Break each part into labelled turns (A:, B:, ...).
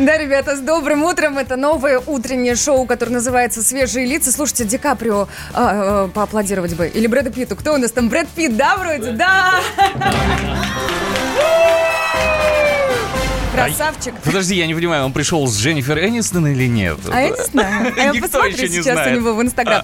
A: Да, ребята, с добрым утром. Это новое утреннее шоу, которое называется «Свежие лица». Слушайте, Ди Каприо а, а, поаплодировать бы. Или Брэда Питту. Кто у нас там? Брэд Питт, да, вроде? Да! Красавчик.
B: Подожди, я не понимаю, он пришел с Дженнифер Энистон или нет?
A: А я не знаю. А я посмотрю сейчас у него в Инстаграм.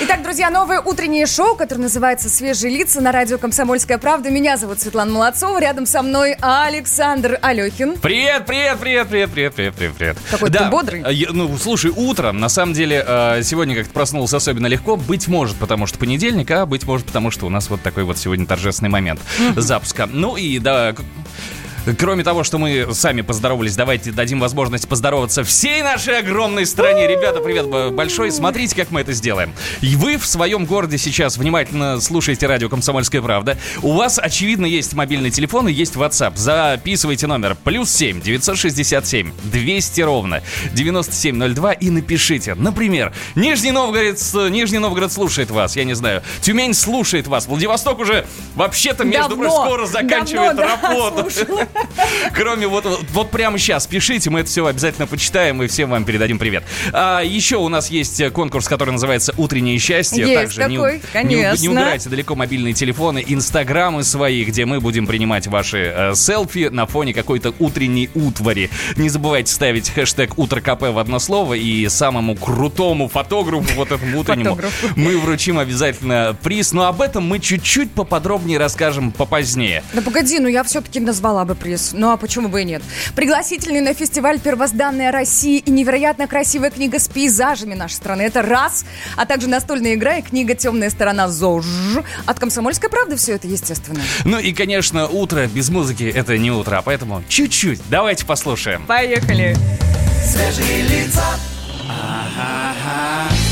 A: Итак, друзья, новое утреннее шоу, которое называется «Свежие лица» на радио «Комсомольская правда». Меня зовут Светлана Молодцова. Рядом со мной Александр Алехин.
B: Привет, привет, привет, привет, привет, привет, привет, привет.
A: Какой ты бодрый.
B: э, я- ну, слушай, утром, на самом деле, э, сегодня как-то проснулся особенно легко. Быть может, потому что понедельник, а быть может, потому что у нас вот такой вот сегодня торжественный момент запуска. Ну и да, Кроме того, что мы сами поздоровались, давайте дадим возможность поздороваться всей нашей огромной стране. Ребята, привет большой. Смотрите, как мы это сделаем. И вы в своем городе сейчас внимательно слушаете радио «Комсомольская правда». У вас, очевидно, есть мобильный телефон и есть WhatsApp. Записывайте номер плюс 7 967 200 ровно 9702 и напишите. Например, Нижний Новгород, Нижний Новгород слушает вас, я не знаю. Тюмень слушает вас. Владивосток уже вообще-то, между прочим, скоро заканчивает
A: давно, да,
B: работу.
A: слушала.
B: Кроме вот, вот прямо сейчас пишите, мы это все обязательно почитаем и всем вам передадим привет. А, еще у нас есть конкурс, который называется «Утреннее счастье».
A: Есть
B: Также не
A: такой,
B: не,
A: конечно.
B: не убирайте далеко мобильные телефоны, инстаграмы свои, где мы будем принимать ваши э, селфи на фоне какой-то утренней утвари. Не забывайте ставить хэштег «Утро КП» в одно слово и самому крутому фотографу, вот этому утреннему,
A: Фотографу.
B: мы вручим обязательно приз. Но об этом мы чуть-чуть поподробнее расскажем попозднее.
A: Да погоди, ну я все-таки назвала бы приз. Ну а почему бы и нет? Пригласительный на фестиваль «Первозданная Россия» и невероятно красивая книга с пейзажами нашей страны. Это раз. А также настольная игра и книга «Темная сторона ЗОЖ». От «Комсомольской правды» все это, естественно.
B: Ну и, конечно, утро без музыки — это не утро, а поэтому чуть-чуть давайте послушаем.
A: Поехали.
C: Свежие лица.
D: Когда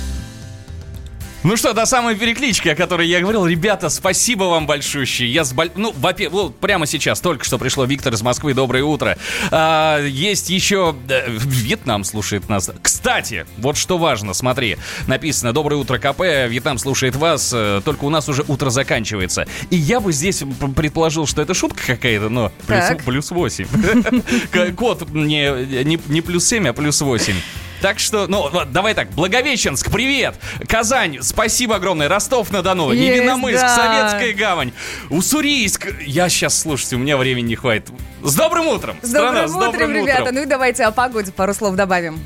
B: Ну что, та самая перекличка, о которой я говорил. Ребята, спасибо вам большущее. Я с боль... Ну, во вот прямо сейчас, только что пришло Виктор из Москвы. Доброе утро. А, есть еще... Вьетнам слушает нас. Кстати, вот что важно, смотри. Написано «Доброе утро, КП». Вьетнам слушает вас, э, только у нас уже утро заканчивается. И я бы здесь предположил, что это шутка какая-то, но плюс, плюс 8. К- Код не, не, не плюс 7, а плюс 8. Так что, ну, давай так, Благовещенск, привет! Казань, спасибо огромное, Ростов-на-Дону,
A: Есть,
B: Невиномыск,
A: да.
B: Советская гавань, Уссурийск. Я сейчас, слушайте, у меня времени не хватит. С добрым утром!
A: С
B: страна,
A: добрым утром, ребята. Ну и давайте о погоде пару слов добавим.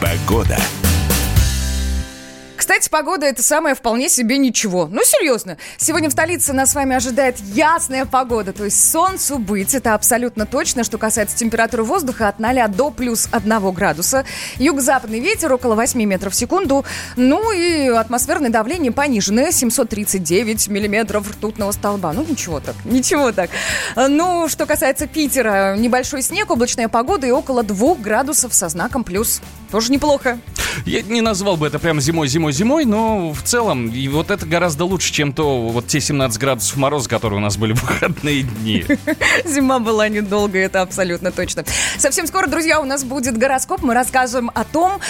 E: Погода.
A: Кстати, погода это самое вполне себе ничего. Ну, серьезно. Сегодня в столице нас с вами ожидает ясная погода. То есть солнцу быть. Это абсолютно точно. Что касается температуры воздуха от 0 до плюс 1 градуса. Юго-западный ветер около 8 метров в секунду. Ну и атмосферное давление пониженное. 739 миллиметров ртутного столба. Ну, ничего так. Ничего так. Ну, что касается Питера. Небольшой снег, облачная погода и около 2 градусов со знаком плюс. Тоже неплохо.
B: Я не назвал бы это прям зимой-зимой-зимой, но в целом и вот это гораздо лучше, чем то вот те 17 градусов мороза, которые у нас были в выходные дни.
A: Зима была недолгая, это абсолютно точно. Совсем скоро, друзья, у нас будет гороскоп. Мы расскажем о том,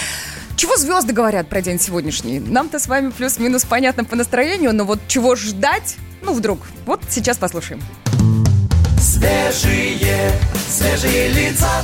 A: чего звезды говорят про день сегодняшний. Нам-то с вами плюс-минус понятно по настроению, но вот чего ждать, ну вдруг. Вот сейчас послушаем.
F: Свежие, свежие лица.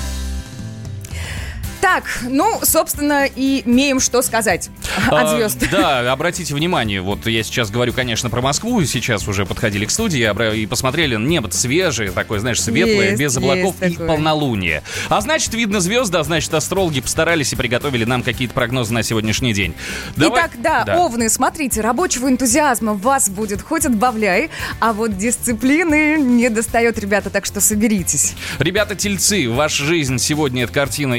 A: Так, ну, собственно, и имеем что сказать от
B: А,
A: звезд.
B: Да, обратите внимание, вот я сейчас говорю, конечно, про Москву, и сейчас уже подходили к студии и посмотрели, небо свежее, такое, знаешь, светлое,
A: Есть,
B: без облаков и
A: такое.
B: полнолуние. А значит, видно звезды, а значит, астрологи постарались и приготовили нам какие-то прогнозы на сегодняшний день. Давай-
A: Итак, да, овны, смотрите, рабочего энтузиазма в вас будет хоть отбавляй, а вот дисциплины не достает, ребята, так что соберитесь.
B: Ребята, тельцы, ваша жизнь сегодня это картина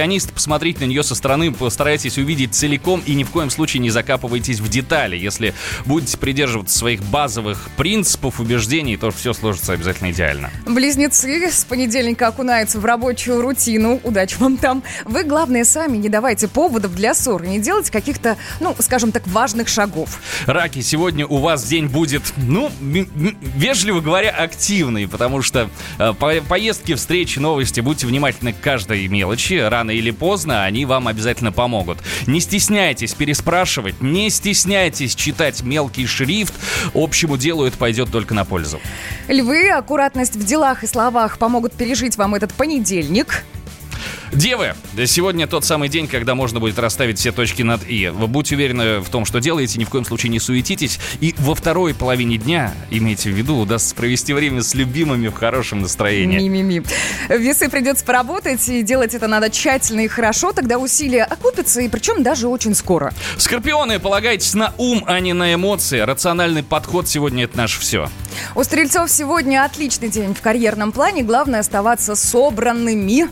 B: импрессионист. Посмотрите на нее со стороны, постарайтесь увидеть целиком и ни в коем случае не закапывайтесь в детали. Если будете придерживаться своих базовых принципов, убеждений, то все сложится обязательно идеально.
A: Близнецы с понедельника окунаются в рабочую рутину. Удачи вам там. Вы, главное, сами не давайте поводов для ссор. Не делайте каких-то, ну, скажем так, важных шагов.
B: Раки, сегодня у вас день будет, ну, вежливо говоря, активный, потому что э, по- поездки, встречи, новости, будьте внимательны к каждой мелочи. Рано или поздно они вам обязательно помогут. Не стесняйтесь переспрашивать, не стесняйтесь читать мелкий шрифт. Общему делу это пойдет только на пользу.
A: Львы, аккуратность в делах и словах помогут пережить вам этот понедельник.
B: Девы, сегодня тот самый день, когда можно будет расставить все точки над «и». Вы будьте уверены в том, что делаете, ни в коем случае не суетитесь. И во второй половине дня, имейте в виду, удастся провести время с любимыми в хорошем настроении.
A: Ми-ми-ми. Весы придется поработать, и делать это надо тщательно и хорошо, тогда усилия окупятся, и причем даже очень скоро.
B: Скорпионы, полагайтесь на ум, а не на эмоции. Рациональный подход сегодня это наше все.
A: У стрельцов сегодня отличный день в карьерном плане, главное оставаться собранными.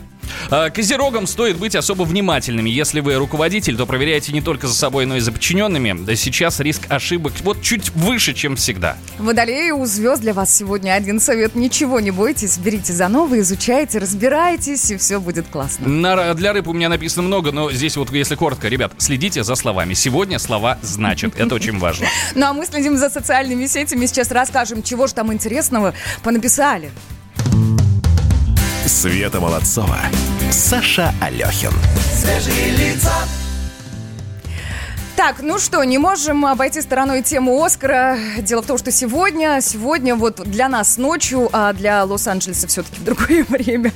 B: А, Козерогам стоит быть особо внимательными. Если вы руководитель, то проверяйте не только за собой, но и за подчиненными. Да сейчас риск ошибок вот чуть выше, чем всегда.
A: Водолеи, у звезд для вас сегодня один совет. Ничего не бойтесь, берите за новое, изучайте, разбирайтесь, и все будет классно.
B: На- для рыб у меня написано много, но здесь вот если коротко, ребят, следите за словами. Сегодня слова значат. Это очень важно.
A: Ну а мы следим за социальными сетями, сейчас расскажем, чего же там интересного понаписали.
E: Света Молодцова. Саша Алехин.
F: Свежие лица.
A: Так, ну что, не можем обойти стороной тему Оскара. Дело в том, что сегодня, сегодня вот для нас ночью, а для Лос-Анджелеса все-таки в другое время,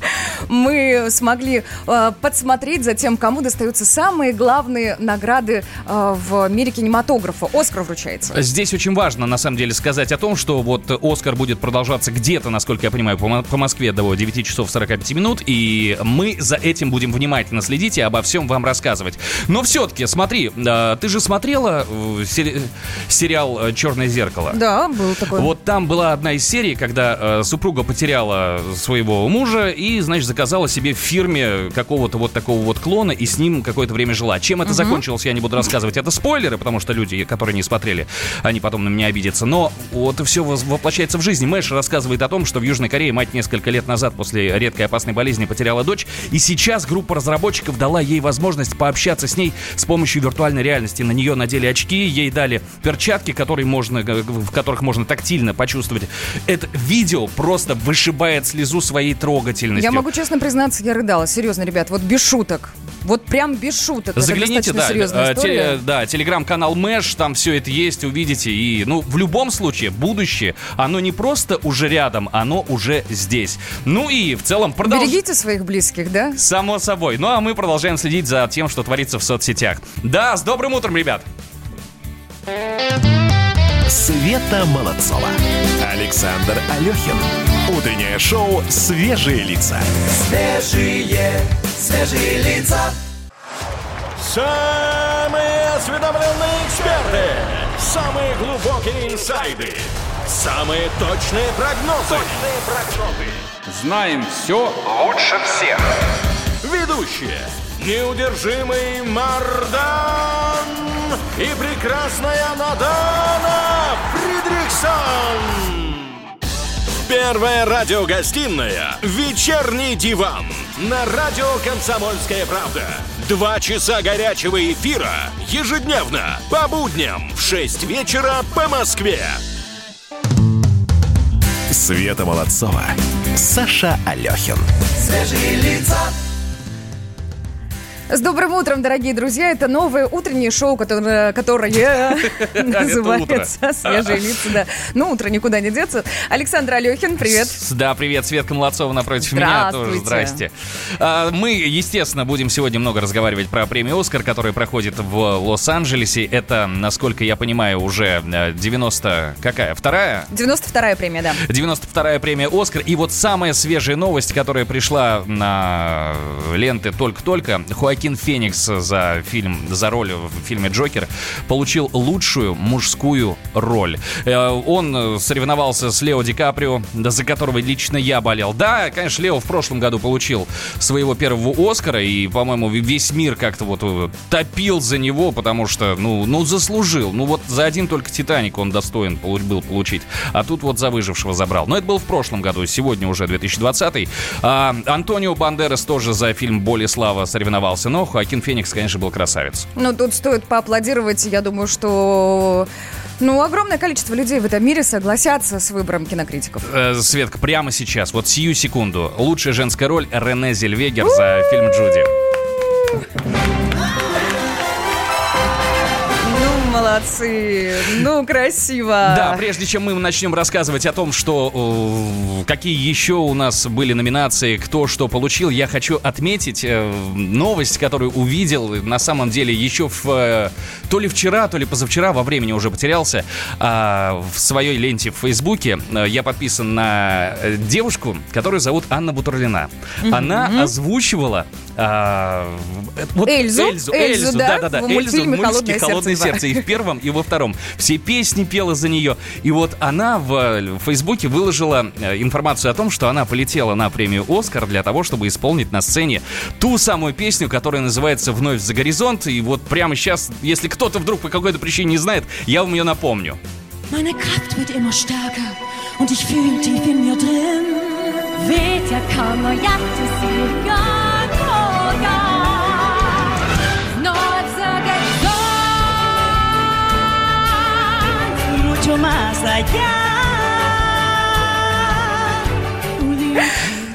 A: мы смогли э, подсмотреть за тем, кому достаются самые главные награды э, в мире кинематографа. Оскар вручается.
B: Здесь очень важно, на самом деле, сказать о том, что вот Оскар будет продолжаться где-то, насколько я понимаю, по по Москве до 9 часов 45 минут, и мы за этим будем внимательно следить и обо всем вам рассказывать. Но все-таки, смотри, э, ты же же смотрела э, сери- сериал э, «Черное зеркало»?
A: Да, был такой.
B: Вот там была одна из серий, когда э, супруга потеряла своего мужа и, значит, заказала себе в фирме какого-то вот такого вот клона и с ним какое-то время жила. Чем это закончилось, я не буду рассказывать. Это спойлеры, потому что люди, которые не смотрели, они потом на меня обидятся. Но вот все воплощается в жизни. Мэш рассказывает о том, что в Южной Корее мать несколько лет назад после редкой опасной болезни потеряла дочь, и сейчас группа разработчиков дала ей возможность пообщаться с ней с помощью виртуальной реальности. На нее надели очки, ей дали перчатки, которые можно, э, в которых можно тактильно почувствовать. Это видео просто вышибает слезу своей трогательностью.
A: Я могу честно признаться, я рыдала. Серьезно, ребят, вот без шуток. Вот прям без шуток.
B: Загляните, да,
A: серьезная
B: э,
A: история.
B: теле- да, телеграм-канал Мэш, там все это есть, увидите. И, ну, в любом случае, будущее, оно не просто уже рядом, оно уже здесь. Ну и в целом продолжаем.
A: Берегите своих близких, да?
B: Само собой. Ну а мы продолжаем следить за тем, что творится в соцсетях. Да, с добрым утром, ребят!
E: Света Молодцова. Александр Алехин. Утреннее шоу «Свежие лица».
F: Свежие, свежие лица.
G: Самые осведомленные эксперты, самые глубокие инсайды, самые точные прогнозы.
H: Знаем все лучше всех.
G: Ведущие. Неудержимый Мардан и прекрасная Надана Фридрихсон. Первая радиогостинная «Вечерний диван» на радио «Комсомольская правда». Два часа горячего эфира ежедневно по будням в 6 вечера по Москве.
E: Света Молодцова. Саша Алехин.
F: Свежие лица.
A: С добрым утром, дорогие друзья. Это новое утреннее шоу, которое, которое называется «Свежие лица». Да. Ну, утро никуда не деться. Александр Алехин, привет.
B: Да, привет, Светка Молодцова напротив меня тоже. Здрасте. А, Мы, естественно, будем сегодня много разговаривать про премию «Оскар», которая проходит в Лос-Анджелесе. Это, насколько я понимаю, уже э, 90... Какая? Вторая?
A: 92-я премия, да.
B: 92-я премия «Оскар». И вот самая свежая новость, которая пришла на ленты только-только. Хоакин Феникс за фильм, за роль в фильме «Джокер» получил лучшую мужскую роль. Э, Он э, соревновался с Лео Ди Каприо, за которого лично я болел. Да, конечно, Лео в прошлом году получил своего первого «Оскара», и, по-моему, весь мир как-то вот э, топил за него, потому что, ну, ну, заслужил. Ну, вот за один только «Титаник» он достоин был получить. А тут вот за «Выжившего» забрал. Но это был в прошлом году, сегодня уже 2020. А, Антонио Бандерас тоже за фильм «Боль и слава» соревновался. Но Хоакин Феникс, конечно, был красавец.
A: Ну, тут стоит поаплодировать. Я думаю, что... Ну, огромное количество людей в этом мире согласятся с выбором кинокритиков.
B: Э, Светка, прямо сейчас, вот сию секунду, лучшая женская роль Рене Зельвегер за фильм «Джуди».
A: Молодцы. Ну, красиво.
B: Да, прежде чем мы начнем рассказывать о том, что э, какие еще у нас были номинации, кто что получил, я хочу отметить э, новость, которую увидел на самом деле еще в э, то ли вчера, то ли позавчера, во времени уже потерялся, а, в своей ленте в Фейсбуке. Я подписан на девушку, которую зовут Анна Бутурлина. Она озвучивала а, вот
A: Эльзу?
B: Эльзу,
A: Эльзу,
B: Эльзу,
A: да,
B: да-да-да,
A: в
B: Эльзу в
A: мультфильме «Холодное
B: «Холодное
A: сердце
B: сердце» и в первом, и во втором. Все песни пела за нее. И вот она в э, Фейсбуке выложила э, информацию о том, что она полетела на премию «Оскар» для того, чтобы исполнить на сцене ту самую песню, которая называется «Вновь за горизонт». И вот прямо сейчас, если кто-то вдруг по какой-то причине не знает, я вам ее напомню.
I: Meine Kraft wird immer stärker und ich fühle tief in mir drin.
J: Kommer hjärtat suger tågar
I: Mucho más allá.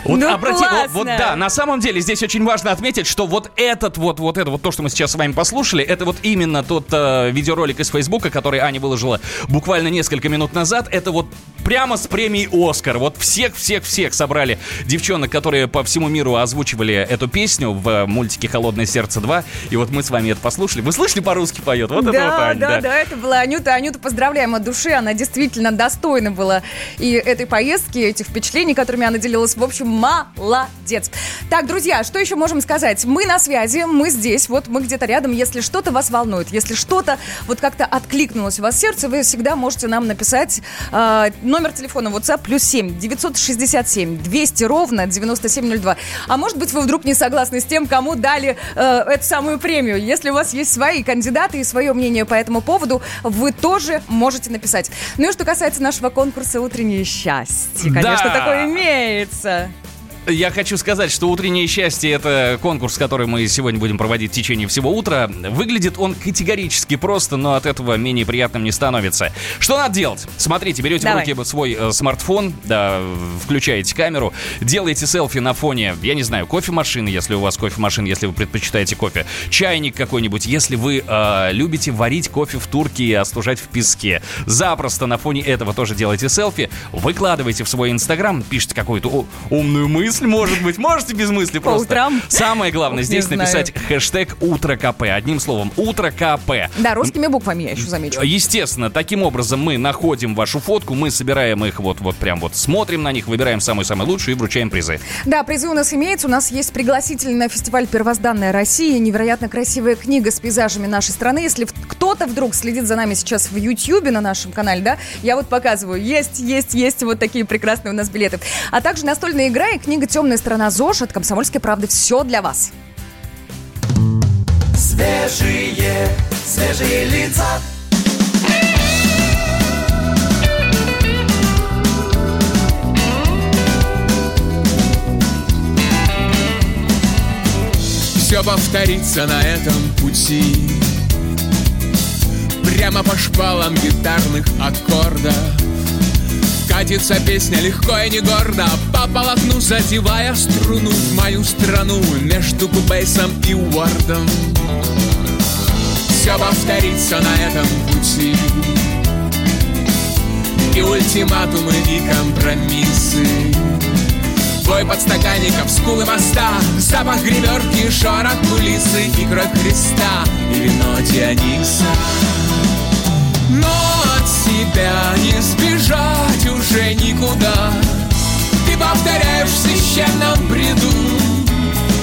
B: Вот
A: Ну,
B: обрати, вот,
A: классно.
B: вот да, на самом деле здесь очень важно отметить, что вот этот вот, вот это вот то, что мы сейчас с вами послушали, это вот именно тот э, видеоролик из Фейсбука, который Аня выложила буквально несколько минут назад. Это вот прямо с премией Оскар. Вот всех-всех-всех собрали девчонок, которые по всему миру озвучивали эту песню в мультике «Холодное сердце 2». И вот мы с вами это послушали. Вы слышали, по-русски поет? Вот
A: да,
B: это вот Ань,
A: да, да, это была Анюта. Анюта, поздравляем от души. Она действительно достойна была и этой поездки, этих впечатлений, которыми она делилась. В общем, молодец. Так, друзья, что еще можем сказать? Мы на связи, мы здесь, вот мы где-то рядом. Если что-то вас волнует, если что-то вот как-то откликнулось у вас в сердце, вы всегда можете нам написать э, номер телефона WhatsApp плюс 7 967 200 ровно 9702. А может быть, вы вдруг не согласны с тем, кому дали э, эту самую премию. Если у вас есть свои кандидаты и свое мнение по этому поводу, вы тоже можете написать. Ну и что касается нашего конкурса «Утреннее счастье», конечно,
B: Да.
A: такое имеется.
B: Я хочу сказать, что «Утреннее счастье» — это конкурс, который мы сегодня будем проводить в течение всего утра. Выглядит он категорически просто, но от этого менее приятным не становится. Что надо делать? Смотрите, берете
A: Давай.
B: в руки свой э, смартфон, да, включаете камеру, делаете селфи на фоне, я не знаю, кофемашины, если у вас кофемашина, если вы предпочитаете кофе, чайник какой-нибудь, если вы э, любите варить кофе в турке и остужать в песке. Запросто на фоне этого тоже делайте селфи, выкладывайте в свой инстаграм, пишите какую-то умную мысль, может быть, можете без мысли просто.
A: утрам?
B: Самое главное здесь написать хэштег «Утро КП». Одним словом, «Утро КП».
A: Да, русскими буквами я еще замечу.
B: Естественно, таким образом мы находим вашу фотку, мы собираем их вот, вот прям вот, смотрим на них, выбираем самую-самую лучшую и вручаем призы.
A: Да, призы у нас имеются. У нас есть пригласительный на фестиваль «Первозданная Россия». Невероятно красивая книга с пейзажами нашей страны. Если кто-то вдруг следит за нами сейчас в Ютьюбе на нашем канале, да, я вот показываю. Есть, есть, есть вот такие прекрасные у нас билеты. А также настольная игра и книга «Темная сторона ЗОЖ» от «Комсомольской правды». Все для вас.
F: Свежие, свежие лица.
K: Все повторится на этом пути Прямо по шпалам гитарных аккордов Катится песня легко и не гордо По полотну задевая струну В мою страну между кубейсом и уордом. Все повторится на этом пути. И ультиматумы, и компромиссы. Бой подстаканников, скулы моста Запах гримерки, шорох кулисы И кровь Христа, и вино Диониса. Но от себя не сбежать уже никуда Ты повторяешь в священном бреду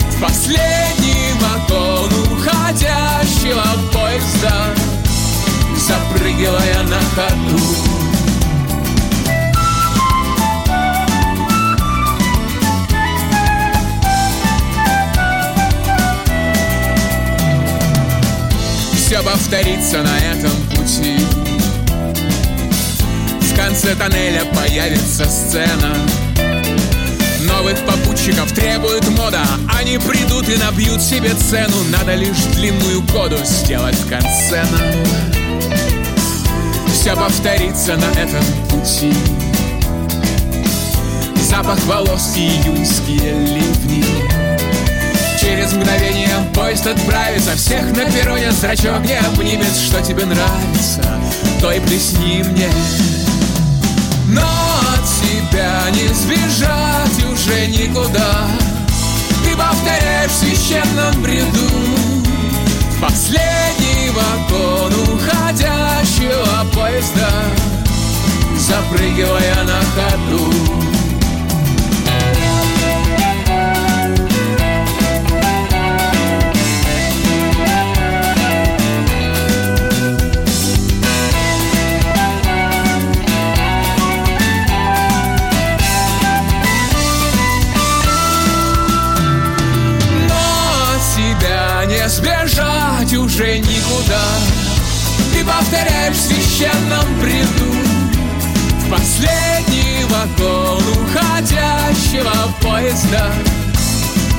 K: В последний вагон уходящего поезда Запрыгивая на ходу. Все повторится на этом пути. В конце тоннеля появится сцена Новых попутчиков требует мода. Они придут и набьют себе цену. Надо лишь длинную коду сделать в конце. Нам Все повторится на этом пути. Запах волос и июньские ливни. Через мгновение поезд отправится. Всех на перроне зрачок не обнимет. Что тебе нравится, то и плесни мне. Но от себя не сбежать уже никуда. Ты повторяешь в священном бреду последний вагон уходящего поезда Запрыгивая на ходу уже никуда. Ты повторяешь в священном бреду В последний вагон уходящего поезда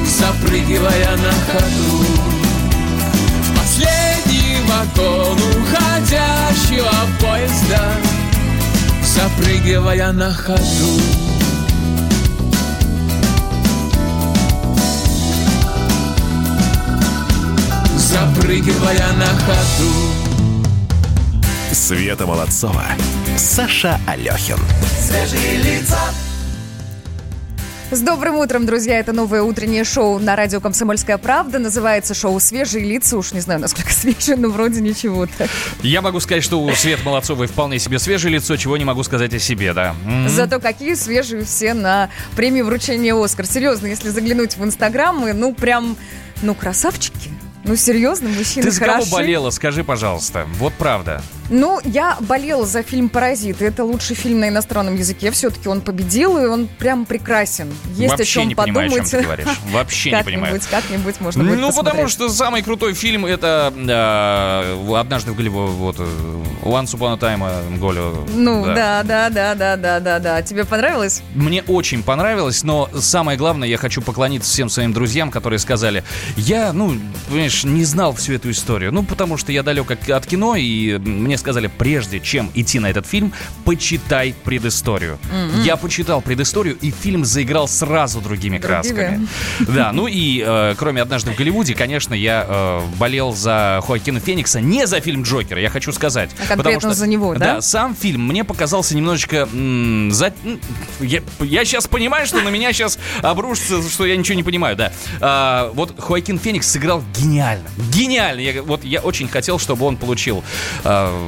K: Запрыгивая на ходу. В последний вагон уходящего поезда Запрыгивая на ходу запрыгивая на ходу
E: Света Молодцова, Саша Алехин.
F: Свежие лица.
A: С добрым утром, друзья! Это новое утреннее шоу на радио «Комсомольская правда». Называется шоу «Свежие лица». Уж не знаю, насколько свежие, но вроде ничего так.
B: Я могу сказать, что у Свет Молодцовой вполне себе свежее лицо, чего не могу сказать о себе, да. М.
A: Зато какие свежие все на премии вручения «Оскар». Серьезно, если заглянуть в Инстаграм, мы, ну, прям, ну, красавчики. Ну, серьезно, мужчины
B: Ты за кого
A: хороши.
B: болела, скажи, пожалуйста. Вот правда.
A: Ну, я болела за фильм «Паразиты». Это лучший фильм на иностранном языке. Все-таки он победил, и он прям прекрасен. Есть
B: Вообще
A: о чем
B: не понимаю, о
A: подумать.
B: чем ты говоришь. Вообще не понимаю.
A: Как-нибудь, можно будет
B: Ну, потому что самый крутой фильм это однажды в Голливуде, вот Once Upon a Time Hollywood.
A: Ну, да, да, да, да, да, да, да. Тебе понравилось?
B: Мне очень понравилось, но самое главное, я хочу поклониться всем своим друзьям, которые сказали, я, ну, понимаешь, не знал всю эту историю. Ну, потому что я далек от кино, и мне сказали, прежде чем идти на этот фильм, почитай предысторию.
A: Мгм.
B: Я почитал предысторию, и фильм заиграл сразу другими красками. Да, ну и э, кроме «Однажды в Голливуде», конечно, я э, болел за Хоакина Феникса, не за фильм «Джокер», я хочу сказать.
A: А конкретно за него, да?
B: сам фильм мне показался немножечко... м, за- м, Я, сейчас понимаю, что на меня сейчас обрушится, что я ничего не понимаю, да. А, вот Хоакин Феникс сыграл гениально. Гениально. Я, вот я очень хотел, чтобы он получил... а,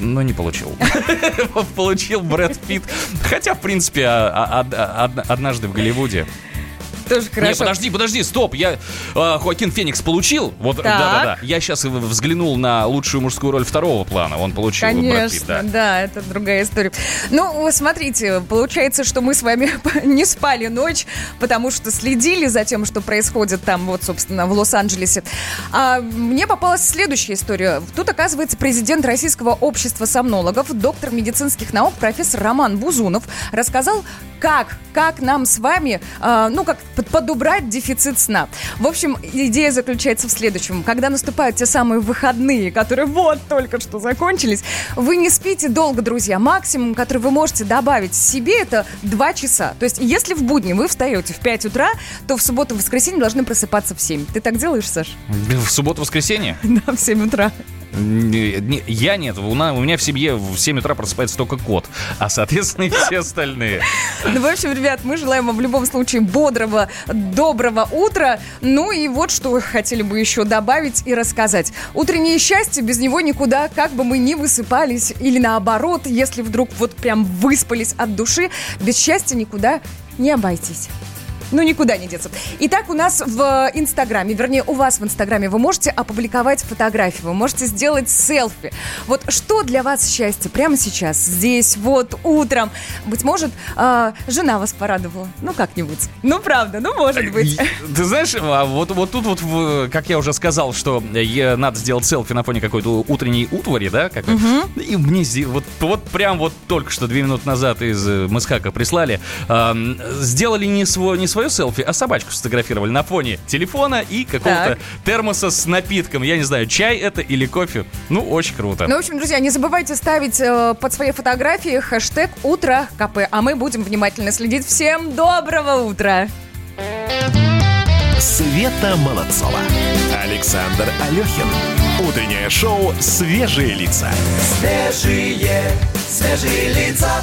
B: но не получил. Получил Брэд Питт. Хотя, в принципе, а- а- а- од- однажды в Голливуде.
A: Тоже
B: Не,
A: хорошо.
B: подожди, подожди, стоп. Я э, Хоакин Феникс получил. Вот, да-да-да. Я сейчас взглянул на лучшую мужскую роль второго плана. Он получил Брэд Питт,
A: Конечно,
B: да.
A: да. это другая история. Ну, смотрите, получается, что мы с вами не спали ночь, потому что следили за тем, что происходит там, вот, собственно, в Лос-Анджелесе. А мне попалась следующая история. Тут, оказывается, президент Российского общества сомнологов, доктор медицинских наук, профессор Роман Бузунов рассказал, как, как нам с вами, а, ну, как под- подубрать дефицит сна. В общем, идея заключается в следующем. Когда наступают те самые выходные, которые вот только что закончились, вы не спите долго, друзья. Максимум, который вы можете добавить себе, это 2 часа. То есть, если в будни вы встаете в 5 утра, то в субботу и воскресенье должны просыпаться в 7. Ты так делаешь, Саш?
B: В субботу-воскресенье?
A: Да, в 7 утра.
B: Я нет. У на- у меня в семье в 7 утра просыпается только кот. А, соответственно, и все остальные.
A: Ну, в общем, ребят, мы желаем вам в любом случае бодрого, доброго утра. Ну и вот что хотели бы еще добавить и рассказать. Утреннее счастье, без него никуда, как бы мы ни высыпались, или наоборот, если вдруг вот прям выспались от души, без счастья никуда не обойтись. Ну, никуда не деться. Итак, у нас в Инстаграме, вернее, у вас в Инстаграме вы можете опубликовать фотографии, вы можете сделать селфи. Вот что для вас счастье прямо сейчас, здесь, вот, утром? Быть может, а, жена вас порадовала. Ну, как-нибудь. Ну, правда, ну, может быть.
B: Ты знаешь, а вот, вот тут вот, как я уже сказал, что э, надо сделать селфи на фоне какой-то утренней утвари, да? Как И мне вот, вот прям вот только что две минуты назад из э, Мысхака прислали. ам, сделали не, свой, не свое селфи, а собачку сфотографировали на фоне телефона и какого-то термоса с напитком. Я не знаю, чай это или кофе. Ну, очень круто.
A: Ну, в общем, друзья, не забывайте ставить э, под своей фотографией хэштег «Утро КП», а мы будем внимательно следить. Всем доброго утра!
E: Света Молодцова. Александр Алехин. Утреннее шоу «Свежие лица».
F: Свежие, свежие лица.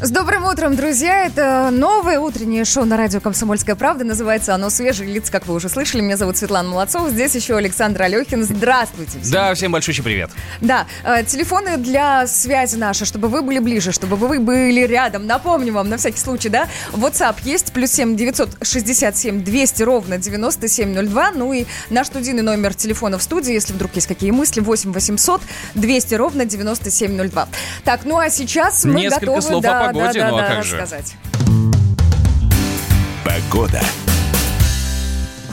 A: С добрым утром, друзья! Это новое утреннее шоу на радио «Комсомольская правда». Называется оно «Свежие лица», как вы уже слышали. Меня зовут Светлана Молодцова. Здесь еще Александр Алехин. Здравствуйте. всем.
B: Да, всем большущий привет.
A: Да, э, телефоны для связи наши, чтобы вы были ближе, чтобы вы были рядом. Напомню вам, на всякий случай, да, WhatsApp есть, плюс 7 967 200 ровно 9702. Ну и наш студийный номер телефона в студии, если вдруг есть какие мысли, 8 800 200 ровно 9702. Так, ну а сейчас мы
B: Несколько
A: готовы
B: слов
A: да,
B: погоде,
A: да, да,
B: ну а
A: да,
B: как же?
A: рассказать.
E: Погода.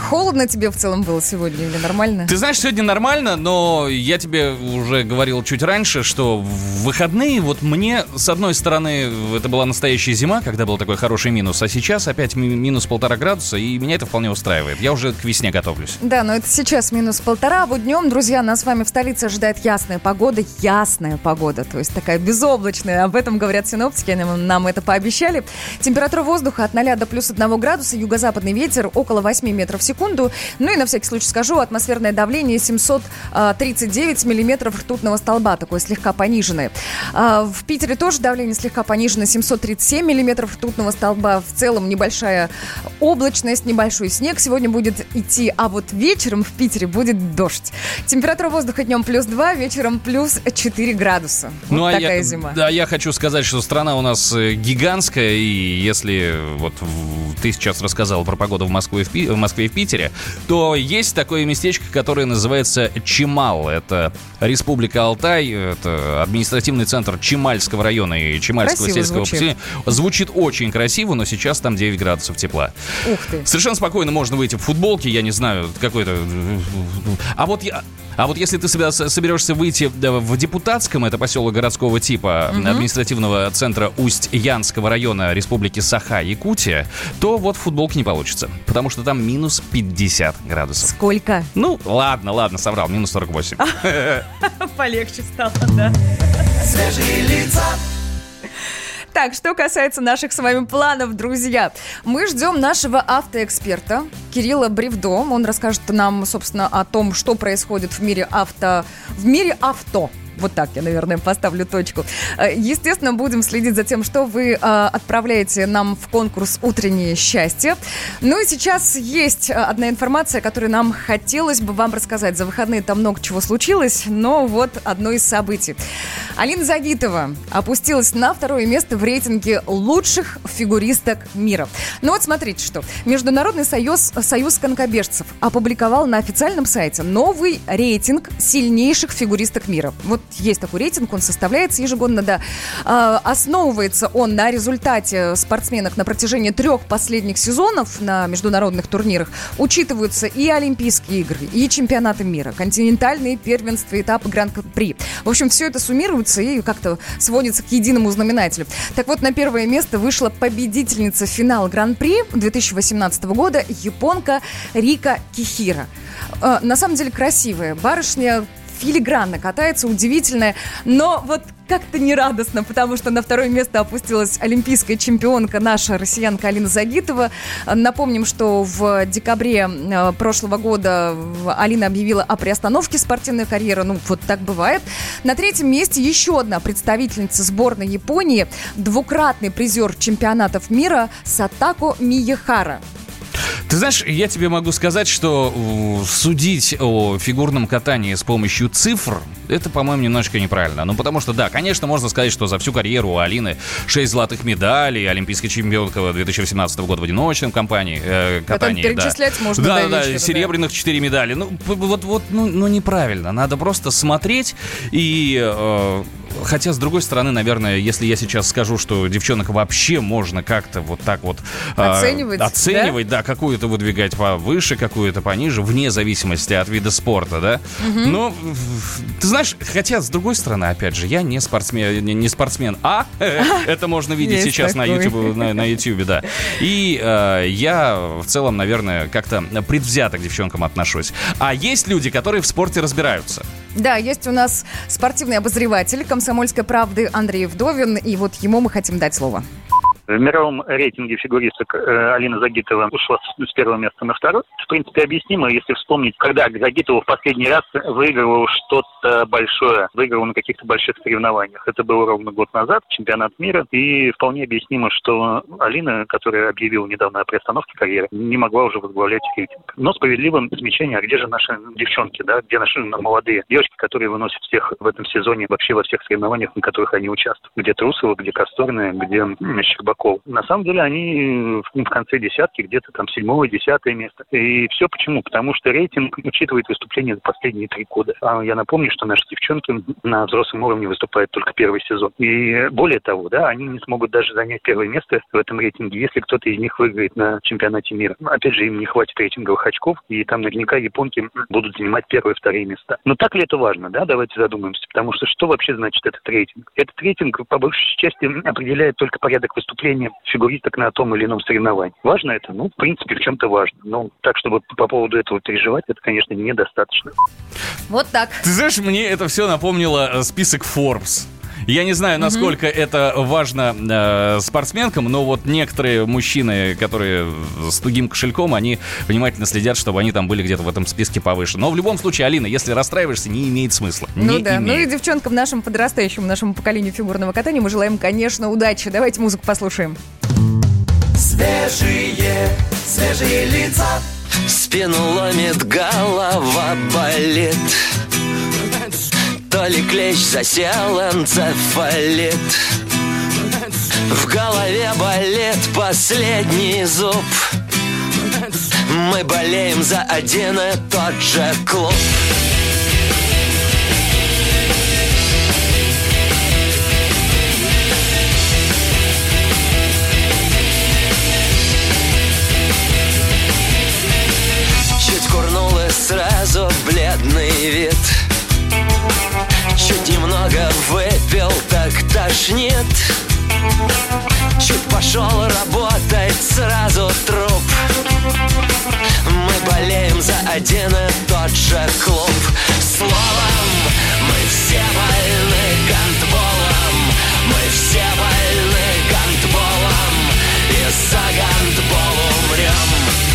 A: Холодно тебе в целом было сегодня или нормально?
B: Ты знаешь, сегодня нормально, но я тебе уже говорил чуть раньше, что в выходные вот мне, с одной стороны, это была настоящая зима, когда был такой хороший минус, а сейчас опять ми- минус полтора градуса, и меня это вполне устраивает. Я уже к весне готовлюсь.
A: Да, но это сейчас минус полтора, а вот днем, друзья, нас с вами в столице ожидает ясная погода, ясная погода, то есть такая безоблачная, об этом говорят синоптики, нам, нам это пообещали. Температура воздуха от 0 до плюс 1 градуса, юго-западный ветер около 8 метров в секунду, ну и на всякий случай скажу, атмосферное давление 739 миллиметров ртутного столба, такое слегка пониженное. А, В Питере тоже давление слегка понижено, 737 миллиметров ртутного столба, в целом небольшая облачность, небольшой снег сегодня будет идти, а вот вечером в Питере будет дождь. Температура воздуха днем плюс 2, вечером плюс 4 градуса. Вот
B: Ну, а
A: такая
B: я,
A: зима.
B: Да, я хочу сказать, что страна у нас э, гигантская, и если вот ты сейчас рассказал про погоду в Москве, и в, Пи- в Москве и в Питере, то есть такое местечко, которое называется Чемал. Это Республика Алтай, это административный центр Чемальского района и Чемальского
A: Красиво
B: сельского
A: звучит.
B: поселения. Звучит очень красиво, но сейчас там 9 градусов тепла.
A: Ух ты.
B: Совершенно спокойно можно выйти в футболке, я не знаю, какой-то... А вот я... А вот если ты соберешься выйти в депутатском, это поселок городского типа
A: Мгм.
B: административного центра Усть-Янского района Республики Саха, Якутия, то вот в футболке не получится, потому что там минус 50 градусов.
A: Сколько?
B: Ну, ладно, ладно, соврал, минус 48.
A: Полегче стало, да.
F: Свежие лица.
A: Так, что касается наших с вами планов, друзья, мы ждем нашего автоэксперта Кирилла Бревдо. Он расскажет нам, собственно, о том, что происходит в мире авто, в мире авто. Вот так я, наверное, поставлю точку. Э, Естественно, будем следить за тем, что вы э, отправляете нам в конкурс «Утреннее счастье». Ну и сейчас есть э, одна информация, которую нам хотелось бы вам рассказать. За выходные там много чего случилось, но вот одно из событий. Алина Загитова опустилась на второе место в рейтинге лучших фигуристок мира. Ну вот смотрите что. Международный союз, союз конкобежцев опубликовал на официальном сайте новый рейтинг сильнейших фигуристок мира. Вот есть такой рейтинг, он составляется ежегодно, да. А, основывается он на результате спортсменок на протяжении трех последних сезонов на международных турнирах. Учитываются и Олимпийские игры, и чемпионаты мира, континентальные первенства, этапы Гран-при. В общем, все это суммируется и как-то сводится к единому знаменателю. Так вот, на первое место вышла победительница финала Гран-при 2018 года, японка Рика Кихира. Э, На самом деле красивая барышня, филигранно катается, удивительная, но вот как-то нерадостно, потому что на второе место опустилась олимпийская чемпионка наша россиянка Алина Загитова. Напомним, что в декабре э, прошлого года Алина объявила о приостановке спортивной карьеры. Ну, вот так бывает. На третьем месте еще одна представительница сборной Японии, двукратный призер чемпионатов мира Сатако Миехара.
B: Ты знаешь, я тебе могу сказать, что судить о фигурном катании с помощью цифр, это, по-моему, немножко неправильно. Ну, потому что, да, конечно, можно сказать, что за всю карьеру у Алины 6 золотых медалей, олимпийская чемпионка 2018 года в одиночном компании, э, катании. да.
A: перечислять можно
B: да, да,
A: вечера,
B: да,
A: да.
B: серебряных 4 медали. Ну, вот, вот, ну, ну, неправильно. Надо просто смотреть и... э, Хотя, с другой стороны, наверное, если я сейчас скажу, что девчонок вообще можно как-то вот так вот... э,
A: Оценивать,
B: Оценивать, да, какую-то выдвигать повыше, какую-то пониже, вне зависимости от вида спорта, да.
A: Мгм.
B: Но, ты знаешь, хотя, с другой стороны, опять же, я не спортсмен, не, не спортсмен, а это можно видеть сейчас на
A: такой.
B: YouTube, на, на YouTube, да. И э, я в целом, наверное, как-то предвзято к девчонкам отношусь. А есть люди, которые в спорте разбираются.
A: Да, есть у нас спортивный обозреватель комсомольской правды Андрей Вдовин, и вот ему мы хотим дать слово.
L: В мировом рейтинге фигуристок э, Алина Загитова ушла с, первого места на второе. В принципе, объяснимо, если вспомнить, когда Загитова в последний раз выигрывала что-то большое, выигрывала на каких-то больших соревнованиях. Это было ровно год назад, чемпионат мира. И вполне объяснимо, что Алина, которая объявила недавно о приостановке карьеры, не могла уже возглавлять рейтинг. Но справедливо замечание, а где же наши девчонки, да, где наши молодые девочки, которые выносят всех в этом сезоне вообще во всех соревнованиях, на которых они участвуют. Где Трусова, где Косторная, где Щербаков. На самом деле они в конце десятки, где-то там седьмое, десятое место. И все почему? Потому что рейтинг учитывает выступления за последние три года. А я напомню, что наши девчонки на взрослом уровне выступают только первый сезон. И более того, да, они не смогут даже занять первое место в этом рейтинге, если кто-то из них выиграет на чемпионате мира. Опять же, им не хватит рейтинговых очков, и там наверняка японки будут занимать первые и вторые места. Но так ли это важно, да? Давайте задумаемся. Потому что что вообще значит этот рейтинг? Этот рейтинг, по большей части, определяет только порядок выступления фигуристок на том или ином соревновании. Важно это? Ну, в принципе, в чем-то важно. Но так, чтобы по поводу этого переживать, это, конечно, недостаточно.
A: Вот так.
B: Ты знаешь, мне это все напомнило э, список Forbes. Я не знаю, насколько mm-hmm. это важно э, спортсменкам, но вот некоторые мужчины, которые с тугим кошельком, они внимательно следят, чтобы они там были где-то в этом списке повыше. Но в любом случае, Алина, если расстраиваешься, не имеет смысла.
A: Ну
B: не
A: да,
B: имеет.
A: ну и девчонкам нашим подрастающему, нашему поколению фигурного катания мы желаем, конечно, удачи. Давайте музыку послушаем.
F: Свежие, свежие лица.
M: Спину ломит, голова болит ли клещ засел, энцефалит. В голове болит последний зуб. Мы болеем за один и тот же клуб тошнит Чуть пошел работать, сразу труп. Мы болеем за один и тот же клуб. Словом, мы все больны гандболом. Мы все больны гандболом. И за гандбол умрем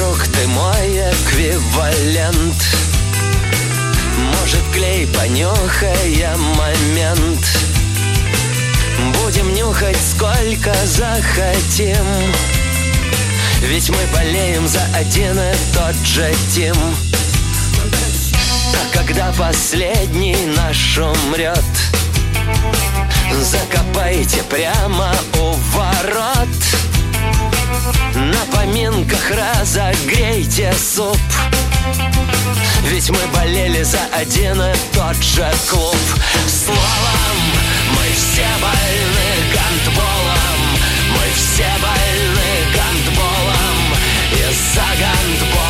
M: друг, ты мой эквивалент. Может, клей, понюхая момент. Будем нюхать сколько захотим. Ведь мы болеем за один и тот же тим. А когда последний наш умрет Закопайте прямо у ворот на поминках разогрейте суп. Ведь мы болели за один и тот же клуб. Словом, мы все больны гандболом. Мы все больны гандболом. И за гандбол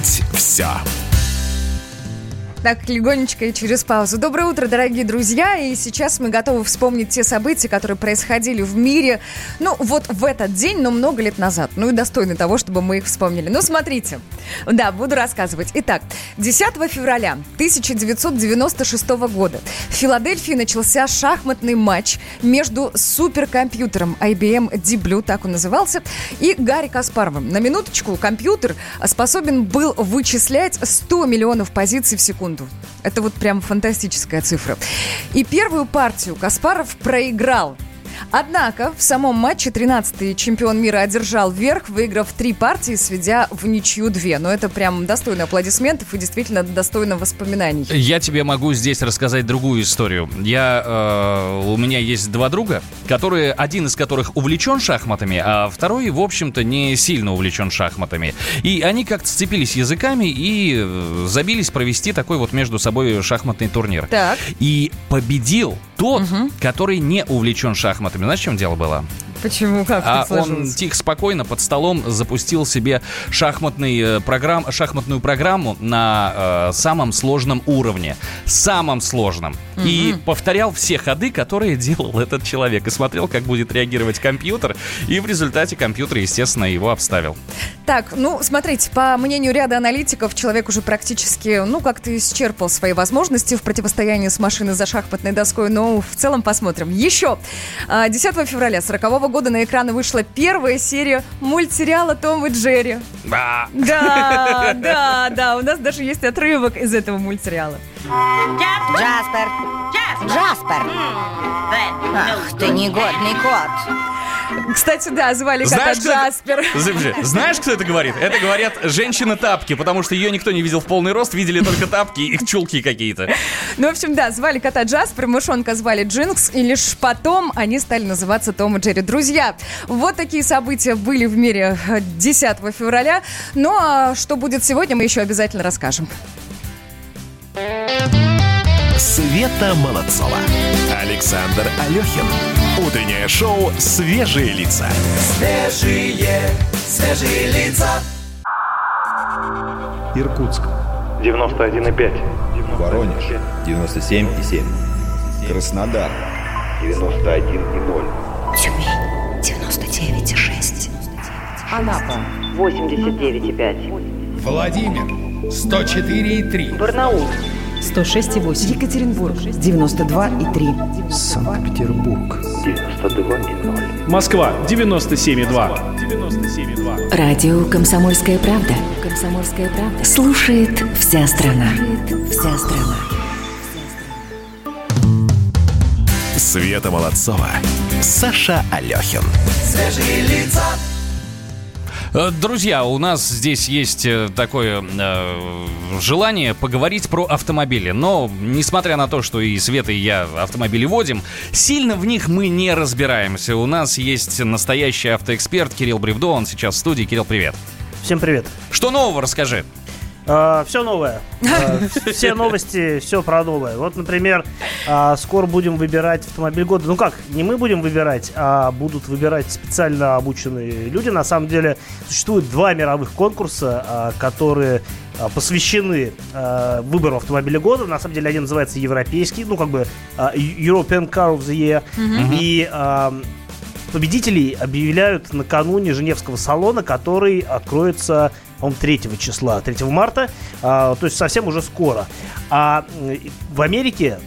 E: Вспомнить все.
A: Так, легонечко и через паузу. Доброе утро, дорогие друзья. И сейчас мы готовы вспомнить те события, которые происходили в мире, ну, вот в этот день, но много лет назад. Ну и достойны того, чтобы мы их вспомнили. Ну, смотрите. Да, буду рассказывать. Итак, 10 февраля 1996 года в Филадельфии начался шахматный матч между суперкомпьютером IBM Deep Blue, так он назывался, и Гарри Каспаровым. На минуточку компьютер способен был вычислять 100 миллионов позиций в секунду. Это вот прям фантастическая цифра. И первую партию Каспаров проиграл. Однако в самом матче 13-й чемпион мира одержал верх, выиграв три партии, сведя в ничью две. Но это прям достойно аплодисментов и действительно достойно воспоминаний.
B: Я тебе могу здесь рассказать другую историю. Я, э, у меня есть два друга, которые, один из которых увлечен шахматами, а второй, в общем-то, не сильно увлечен шахматами. И они как-то сцепились языками и э, забились провести такой вот между собой шахматный турнир.
A: Так.
B: И победил тот, который не увлечен шахматами. Знаешь, в чем дело было?
A: Почему? Как
B: А он тихо, спокойно под столом запустил себе шахматный, э, программ, шахматную программу на э, самом сложном уровне. Самом сложном. И повторял все ходы, которые делал этот человек. И смотрел, как будет реагировать компьютер. И в результате компьютер, естественно, его обставил.
A: Так, ну, смотрите, по мнению ряда аналитиков, человек уже практически, ну, как-то исчерпал свои возможности в противостоянии с машиной за шахматной доской, но в целом посмотрим. Еще. А, 10 февраля 40 года на экраны вышла первая серия мультсериала «Том и Джерри».
B: Да.
A: Да, да, да, у нас даже есть отрывок из этого мультсериала.
N: Джаспер! Джаспер! Ах, ты негодный кот!
A: Кстати, да, звали кота
B: это-
A: Джаспер.
B: Слушай, Знаешь, кто это говорит? Это говорят женщины-тапки, потому что ее никто не видел в полный рост, видели только тапки и чулки какие-то.
A: Ну, в общем, да, звали кота Джаспер, мышонка звали Джинкс, и лишь потом они стали называться Том и Джерри. Друзья, вот такие события были в мире э, 10 февраля. Ну, а что будет сегодня, мы еще обязательно расскажем.
E: Света Молодцова. Александр Алехин. Утреннее шоу «Свежие лица».
F: Свежие, свежие лица.
O: Иркутск.
P: 91,5.
O: Воронеж. 97,7. Краснодар. 91,0.
I: Тюмень 99,6.
Q: Анапа 89,5.
K: Владимир 104,3.
Q: Барнаул
R: 106,8. Екатеринбург 92,3.
O: Санкт-Петербург.
G: 92,0. Москва 97,2. 97,2.
I: Радио «Комсомольская правда». «Комсомольская правда». Слушает вся страна. Вся страна.
E: Света Молодцова. Саша Алехин.
F: Свежие лица.
B: Э, Друзья, у нас здесь есть э, такое э, желание поговорить про автомобили. Но, несмотря на то, что и Света, и я автомобили водим, сильно в них мы не разбираемся. У нас есть настоящий автоэксперт Кирилл Бревдо, он сейчас в студии. Кирилл, привет.
S: Всем привет.
B: Что нового расскажи?
S: Все новое. А, все новости, все про новое. Вот, например, а, скоро будем выбирать автомобиль года. Ну как, не мы будем выбирать, а будут выбирать специально обученные люди. На самом деле существует два мировых конкурса, а, которые а, посвящены а, выбору автомобиля года. На самом деле один называется европейский, ну как бы а, European Car of the Year.
T: Мгм.
S: И а, победителей объявляют накануне Женевского салона, который откроется, по-моему, 3 числа, 3 марта, а, то есть совсем уже скоро. А в Америке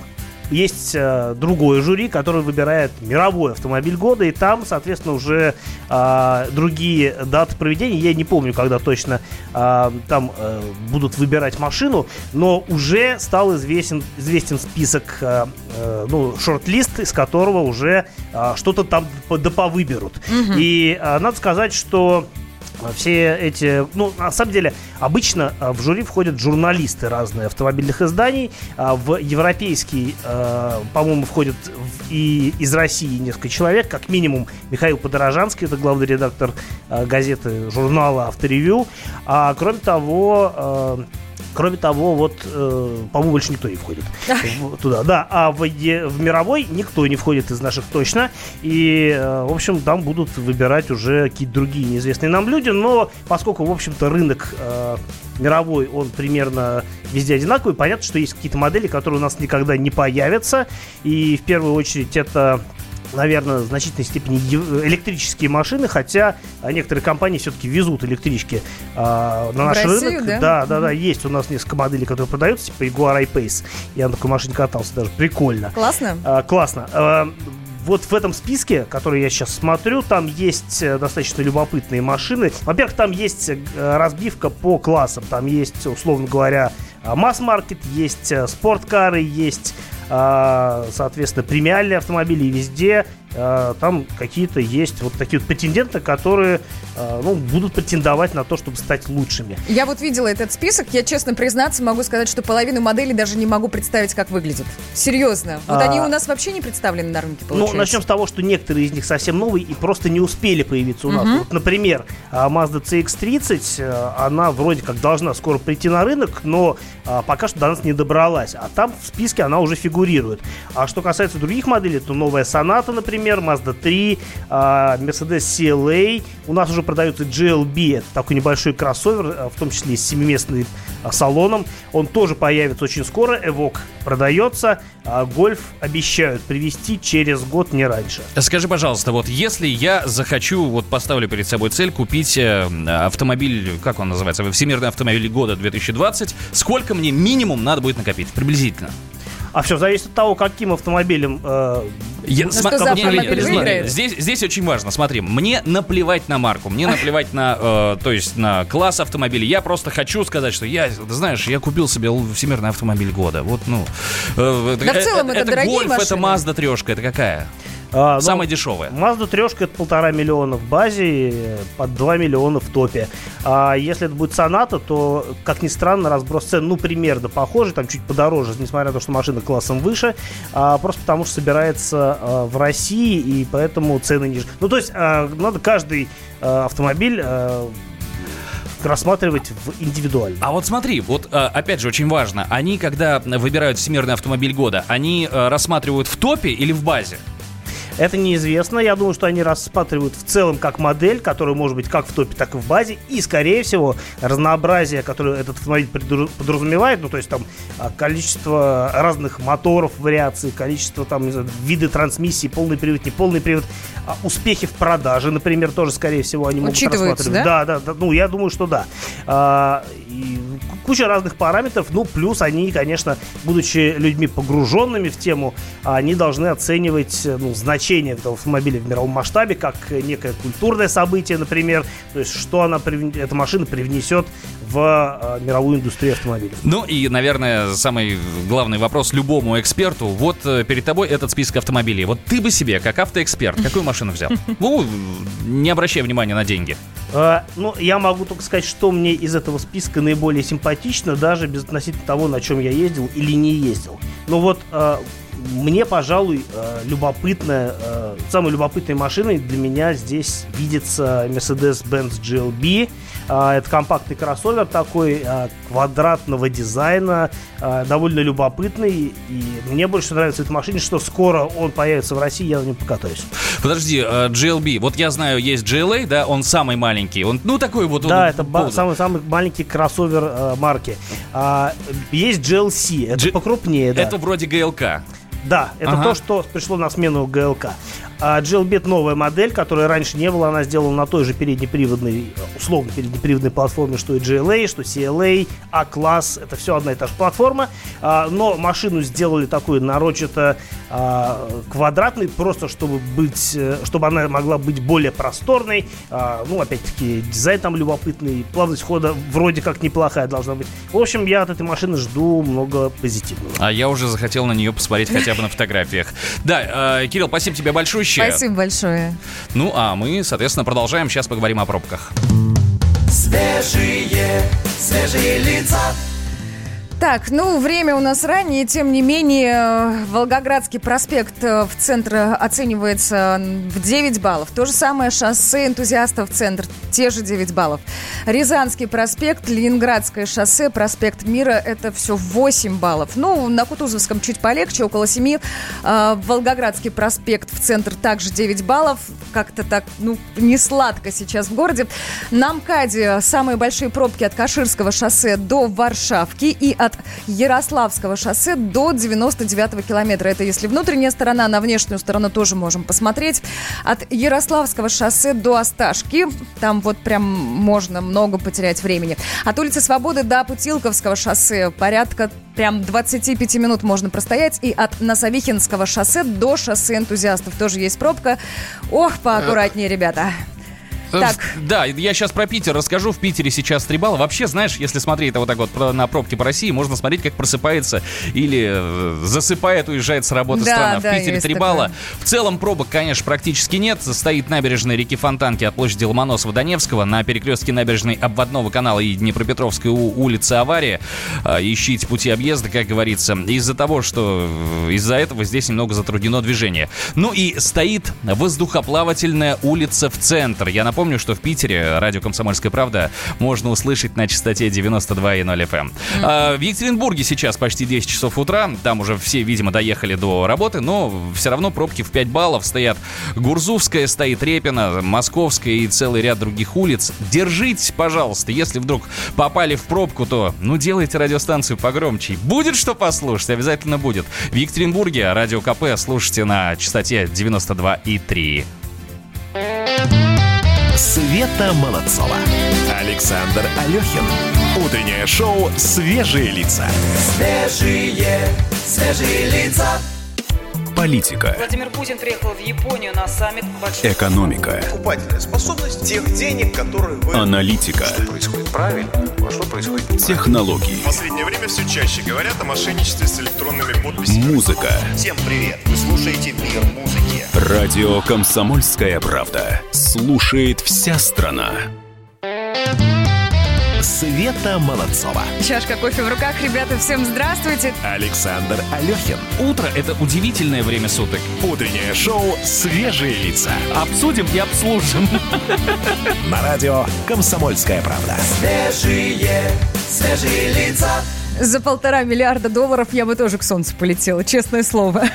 S: есть э, другое жюри, которое выбирает мировой автомобиль года, и там, соответственно, уже а, другие даты проведения. Я не помню, когда точно а, там э, будут выбирать машину, но уже стал известен, известен список, э, э, ну, шорт-лист, из которого уже а, что-то там по- да повыберут.
T: Мгм.
S: И а, надо сказать, что все эти, ну, на самом деле, обычно а, в жюри входят журналисты разных автомобильных изданий. А в европейский, а, по-моему, входит и из России несколько человек, как минимум Михаил Подорожанский, это главный редактор а, газеты, журнала «Авторевью». А кроме того, а, Кроме того, вот, э, по-моему, больше никто не входит в- туда. Да, а в, в мировой никто не входит из наших точно. И, э, в общем, там будут выбирать уже какие-то другие неизвестные нам люди. Но поскольку, в общем-то, рынок э, мировой, он примерно везде одинаковый, понятно, что есть какие-то модели, которые у нас никогда не появятся. И в первую очередь это наверное, в значительной степени электрические машины, хотя некоторые компании все-таки везут электрички а, на
A: В
S: наш
A: Россию,
S: рынок.
A: да?
S: Да, да, да, есть у нас несколько моделей, которые продаются, типа Jaguar I-Pace. Я на такой машине катался, даже прикольно.
A: Классно?
S: А, классно. А, вот в этом списке, который я сейчас смотрю, там есть э, достаточно любопытные машины. Во-первых, там есть э, разбивка по классам. Там есть, условно говоря, а, масс-маркет, есть э, спорткары, есть, соответственно, премиальные автомобили. И везде э, там какие-то есть вот такие вот претенденты, которые э, ну, будут претендовать на то, чтобы стать лучшими.
A: Я вот видела этот список, я честно признаться могу сказать, что половину моделей даже не могу представить, как выглядит. Серьезно. Вот
S: А,
A: они у нас вообще не представлены на рынке, получается.
S: Ну, начнем с того, что некоторые из них совсем новые и просто не успели появиться у нас.
A: Мгм.
S: Вот, например, а, Mazda CX-30, э, она вроде как должна скоро прийти на рынок, но а, пока что до нас не добралась. А там в списке она уже фигурирует. А что касается других моделей, то новая Sonata, например, Mazda 3, а, Mercedes CLA. У нас уже продается GLB, это такой небольшой кроссовер, а, в том числе с семиместным а, салоном. Он тоже появится очень скоро. Evoque продается. А Гольф обещают привезти через год, не раньше.
B: Скажи, пожалуйста, вот если я захочу, вот поставлю перед собой цель купить э, автомобиль, как он называется, Всемирный автомобиль года 2020, сколько мне минимум надо будет накопить, приблизительно?
S: А все зависит от того, каким автомобилем. э,
B: Я-
S: ну, что за
B: не, не, не,
S: автомобиль
B: смотри,
S: выиграет.
B: здесь, здесь очень важно, смотри, мне наплевать на марку, мне наплевать на, э, то есть на класс автомобиля. Я просто хочу сказать, что я, знаешь, я купил себе всемирный автомобиль года. Вот, ну. э,
A: Да в целом это дорогие
B: Гольф, это
A: машины.
B: Мазда трешка, это какая?
S: А, ну,
B: Самая дешевая.
S: Mazda трешка это полтора миллиона в базе, под 2 миллиона в топе. А если это будет Соната, то, как ни странно, разброс цен, ну, примерно похожий, там чуть подороже, несмотря на то, что машина классом выше, а, просто потому что собирается а, в России, и поэтому цены ниже. Ну, то есть, а, надо каждый а, автомобиль а, рассматривать в индивидуально.
B: А вот смотри, вот э, опять же очень важно, они когда выбирают всемирный автомобиль года, они э, рассматривают в топе или в базе?
S: Это неизвестно. Я думаю, что они рассматривают в целом как модель, которая может быть как в топе, так и в базе. И, скорее всего, разнообразие, которое этот автомобиль подразумевает, ну, то есть там а, количество разных моторов, вариаций, количество там, знаю, виды трансмиссии, полный привод, неполный привод, а, успехи в продаже, например, тоже, скорее всего, они могут рассматривать. Да, да, да. Ну, я думаю, что да. А, и куча разных параметров. Ну, плюс они, конечно, будучи людьми погруженными в тему, они должны оценивать ну, значение этого автомобиля в мировом масштабе, как некое культурное событие, например. То есть, что она, эта машина привнесет в э, мировую индустрию автомобилей.
B: Ну и, наверное, самый главный вопрос любому эксперту. Вот э, перед тобой этот список автомобилей. Вот ты бы себе, как автоэксперт, какую машину взял? Ну, не обращая внимания на деньги.
S: Э, ну, я могу только сказать, что мне из этого списка наиболее симпатично, даже без относительно того, на чем я ездил или не ездил. Но вот э, мне, пожалуй, э, любопытная, э, самой любопытной машиной для меня здесь видится Mercedes-Benz GLB. Э, это компактный кроссовер такой, квадратного дизайна, довольно любопытный. И мне больше нравится в этой машине, что скоро он появится в России, я на нем покатаюсь.
B: Подожди, GLB. Вот я знаю, есть GLA, да, он самый маленький. Он, ну, такой вот.
S: Да,
B: он,
S: это ба- самый, самый маленький кроссовер марки. А, есть GLC, это покрупнее, да.
B: Это вроде ГЛК.
S: Да, это
B: Ага.
S: то, что пришло на смену ГЛК. А новая модель, которая раньше не была. Она сделана на той же переднеприводной, условно переднеприводной платформе, что и GLA, что CLA, А-класс. Это все одна и та же платформа. А, но машину сделали такую нарочито а, квадратной, просто чтобы быть, э, чтобы она могла быть более просторной. А, ну, опять-таки, дизайн там любопытный, плавность хода вроде как неплохая должна быть. В общем, я от этой машины жду много позитивного.
B: А я уже захотел на нее посмотреть хотя бы на фотографиях. Да, э, Кирилл, спасибо тебе большое.
A: Спасибо большое.
B: Ну, а мы, соответственно, продолжаем. Сейчас поговорим о пробках.
F: Свежие, свежие лица.
A: Так, ну, время у нас раннее, тем не менее, э, Волгоградский проспект э, в центр оценивается в 9 баллов. То же самое шоссе энтузиастов в центр, те же 9 баллов. Рязанский проспект, Ленинградское шоссе, проспект Мира, это все 8 баллов. Ну, на Кутузовском чуть полегче, около 7. Э, Волгоградский проспект в центр также 9 баллов. Как-то так, ну, не сладко сейчас в городе. На МКАДе самые большие пробки от Каширского шоссе до Варшавки и от Ярославского шоссе до 99-го километра. Это если внутренняя сторона, на внешнюю сторону тоже можем посмотреть. От Ярославского шоссе до Осташки, там вот прям можно много потерять времени. От улицы Свободы до Путилковского шоссе порядка прям 25 минут можно простоять. И от Носовихинского шоссе до шоссе энтузиастов тоже есть пробка. Ох, поаккуратнее, ребята. Так.
B: Да, я сейчас про Питер расскажу. В Питере сейчас 3 балла. Вообще, знаешь, если смотреть это вот так вот на пробки по России, можно смотреть, как просыпается или э, засыпает, уезжает с работы
A: Да,
B: страна. В
A: да,
B: Питере
A: есть
B: 3
A: такое.
B: балла. В целом пробок, конечно, практически нет. Стоит набережная реки Фонтанки от площади Ломоносова-Донецкого. На перекрестке набережной обводного канала и Днепропетровской улицы авария. А, Ищите пути объезда, как говорится. Из-за того, что э, из-за этого здесь немного затруднено движение. Ну и стоит воздухоплавательная улица в центр. Я напомню, что в Питере радио «Комсомольская правда» можно услышать на частоте 92,0 FM. А, в Екатеринбурге сейчас почти 10 часов утра. Там уже все, видимо, доехали до работы, но все равно пробки в 5 баллов стоят. Гурзувская стоит, Репина, Московская и целый ряд других улиц. Держитесь, пожалуйста. Если вдруг попали в пробку, то, ну, делайте радиостанцию погромче. Будет что послушать, обязательно будет. В Екатеринбурге радио КП слушайте на частоте 92,3.
E: Света Молодцова. Александр Алехин. Утреннее шоу «Свежие лица».
F: Свежие, свежие лица.
E: Политика.
P: Владимир Путин приехал в Японию на саммит большой.
E: Экономика.
Q: Покупательная способность тех денег, которые вы...
E: Аналитика.
Q: Что происходит правильно, а что происходит
E: Технологии.
T: В последнее время все чаще говорят о мошенничестве с электронными подписями.
E: Музыка.
Q: Всем привет! Вы слушаете «Мир музыки».
E: Радио «Комсомольская правда». Слушает вся страна. Света Молодцова.
A: Чашка кофе в руках. Ребята, всем здравствуйте.
E: Александр Алехин.
B: Утро — это удивительное время суток.
E: Утреннее шоу «Свежие лица».
B: Обсудим и обслужим.
E: На радио «Комсомольская правда».
F: Свежие, свежие лица.
A: За полтора миллиарда долларов я бы тоже к солнцу полетела, честное слово.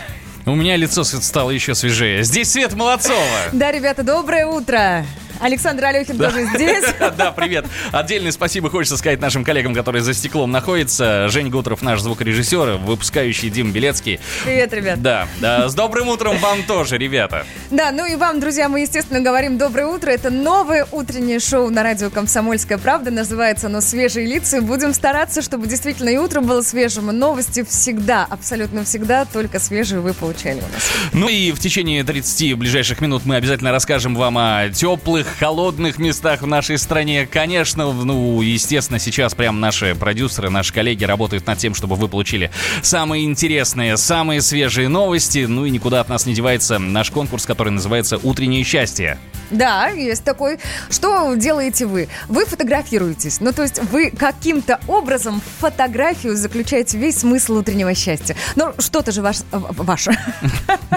B: У меня лицо стало еще свежее. Здесь Свет Молодцова.
A: Да, ребята, доброе утро. Александр Алехин тоже здесь.
B: Да, привет. Отдельное спасибо хочется сказать нашим коллегам, которые за стеклом находятся. Жень Гутров, наш звукорежиссер, выпускающий Дим Белецкий.
A: Привет, ребят.
B: Да, да, с добрым утром вам тоже, ребята.
A: Да, ну и вам, друзья, мы, естественно, говорим доброе утро. Это новое утреннее шоу на радио «Комсомольская правда». Называется оно «Свежие лица». Будем стараться, чтобы действительно и утро было свежим. И новости всегда, абсолютно всегда, только свежие вы получали у нас.
B: Ну и в течение 30 ближайших минут мы обязательно расскажем вам о теплых, холодных местах в нашей стране. Конечно, ну, естественно, сейчас прям наши продюсеры, наши коллеги работают над тем, чтобы вы получили самые интересные, самые свежие новости. Ну и никуда от нас не девается наш конкурс, который называется «Утреннее счастье».
A: Да, есть такой. Что делаете вы? Вы фотографируетесь. Ну, то есть вы каким-то образом в фотографию заключаете весь смысл утреннего счастья. Ну, что-то же ваш, в- ваше.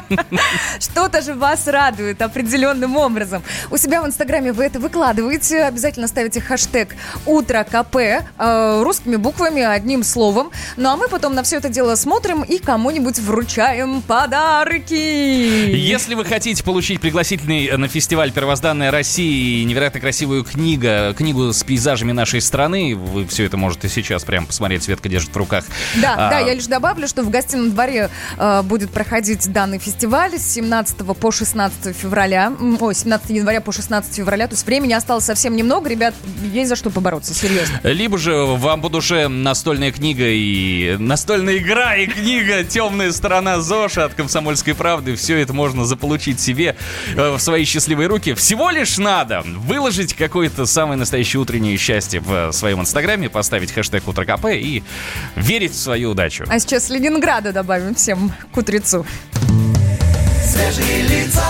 A: Что-то же вас радует определенным образом. У себя в Инстаграме вы это выкладываете. Обязательно ставите хэштег «Утро КП» э, русскими буквами, одним словом. Ну, а мы потом на все это дело смотрим и кому-нибудь вручаем подарки.
B: Если вы хотите получить пригласительный на фестиваль «Первозданная Россия» и невероятно красивую книгу, книгу с пейзажами нашей страны, вы все это можете сейчас прям посмотреть, Светка держит в руках.
A: Да,
B: А,
A: да, я лишь добавлю, что в гостином дворе э, будет проходить данный фестиваль с 17 по 16 февраля. Ой, 17 января по 16 февраля. То есть времени осталось совсем немного. Ребят, есть за что побороться, серьезно.
B: Либо же вам по душе настольная книга и настольная игра и книга «Темная сторона ЗОЖа» от «Комсомольской правды». Все это можно заполучить себе э, в свои счастливые руки. Всего лишь надо выложить какое-то самое настоящее утреннее счастье в своем инстаграме, поставить хэштег «Утро КП» и верить в свою удачу.
A: А сейчас Ленинграда добавим всем к утрецу.
F: Свежие лица.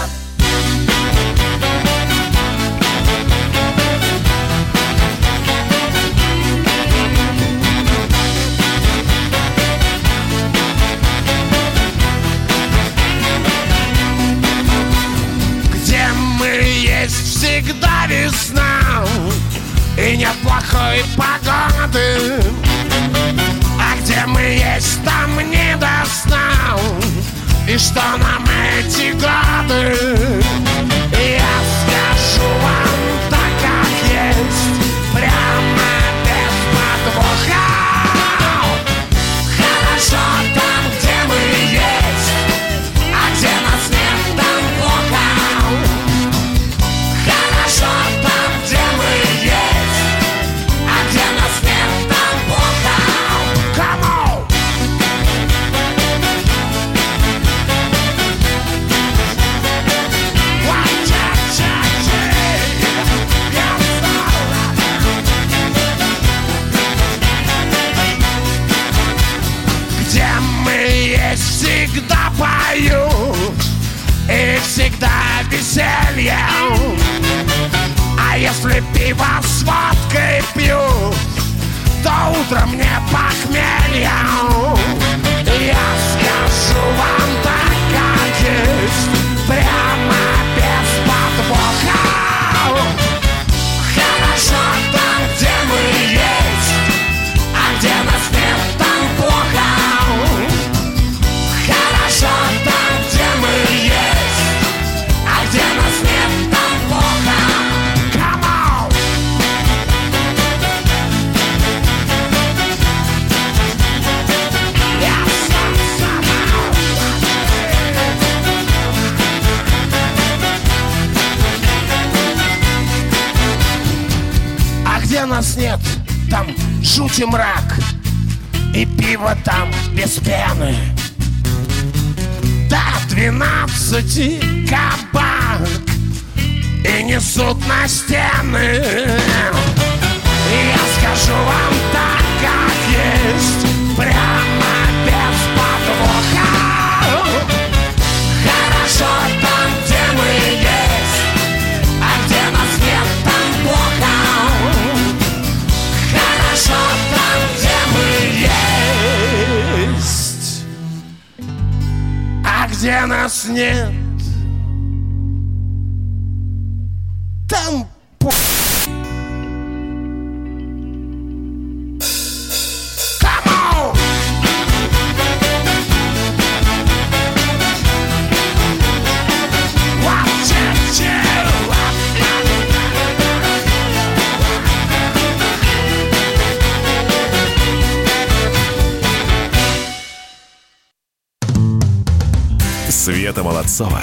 E: Света Молодцова,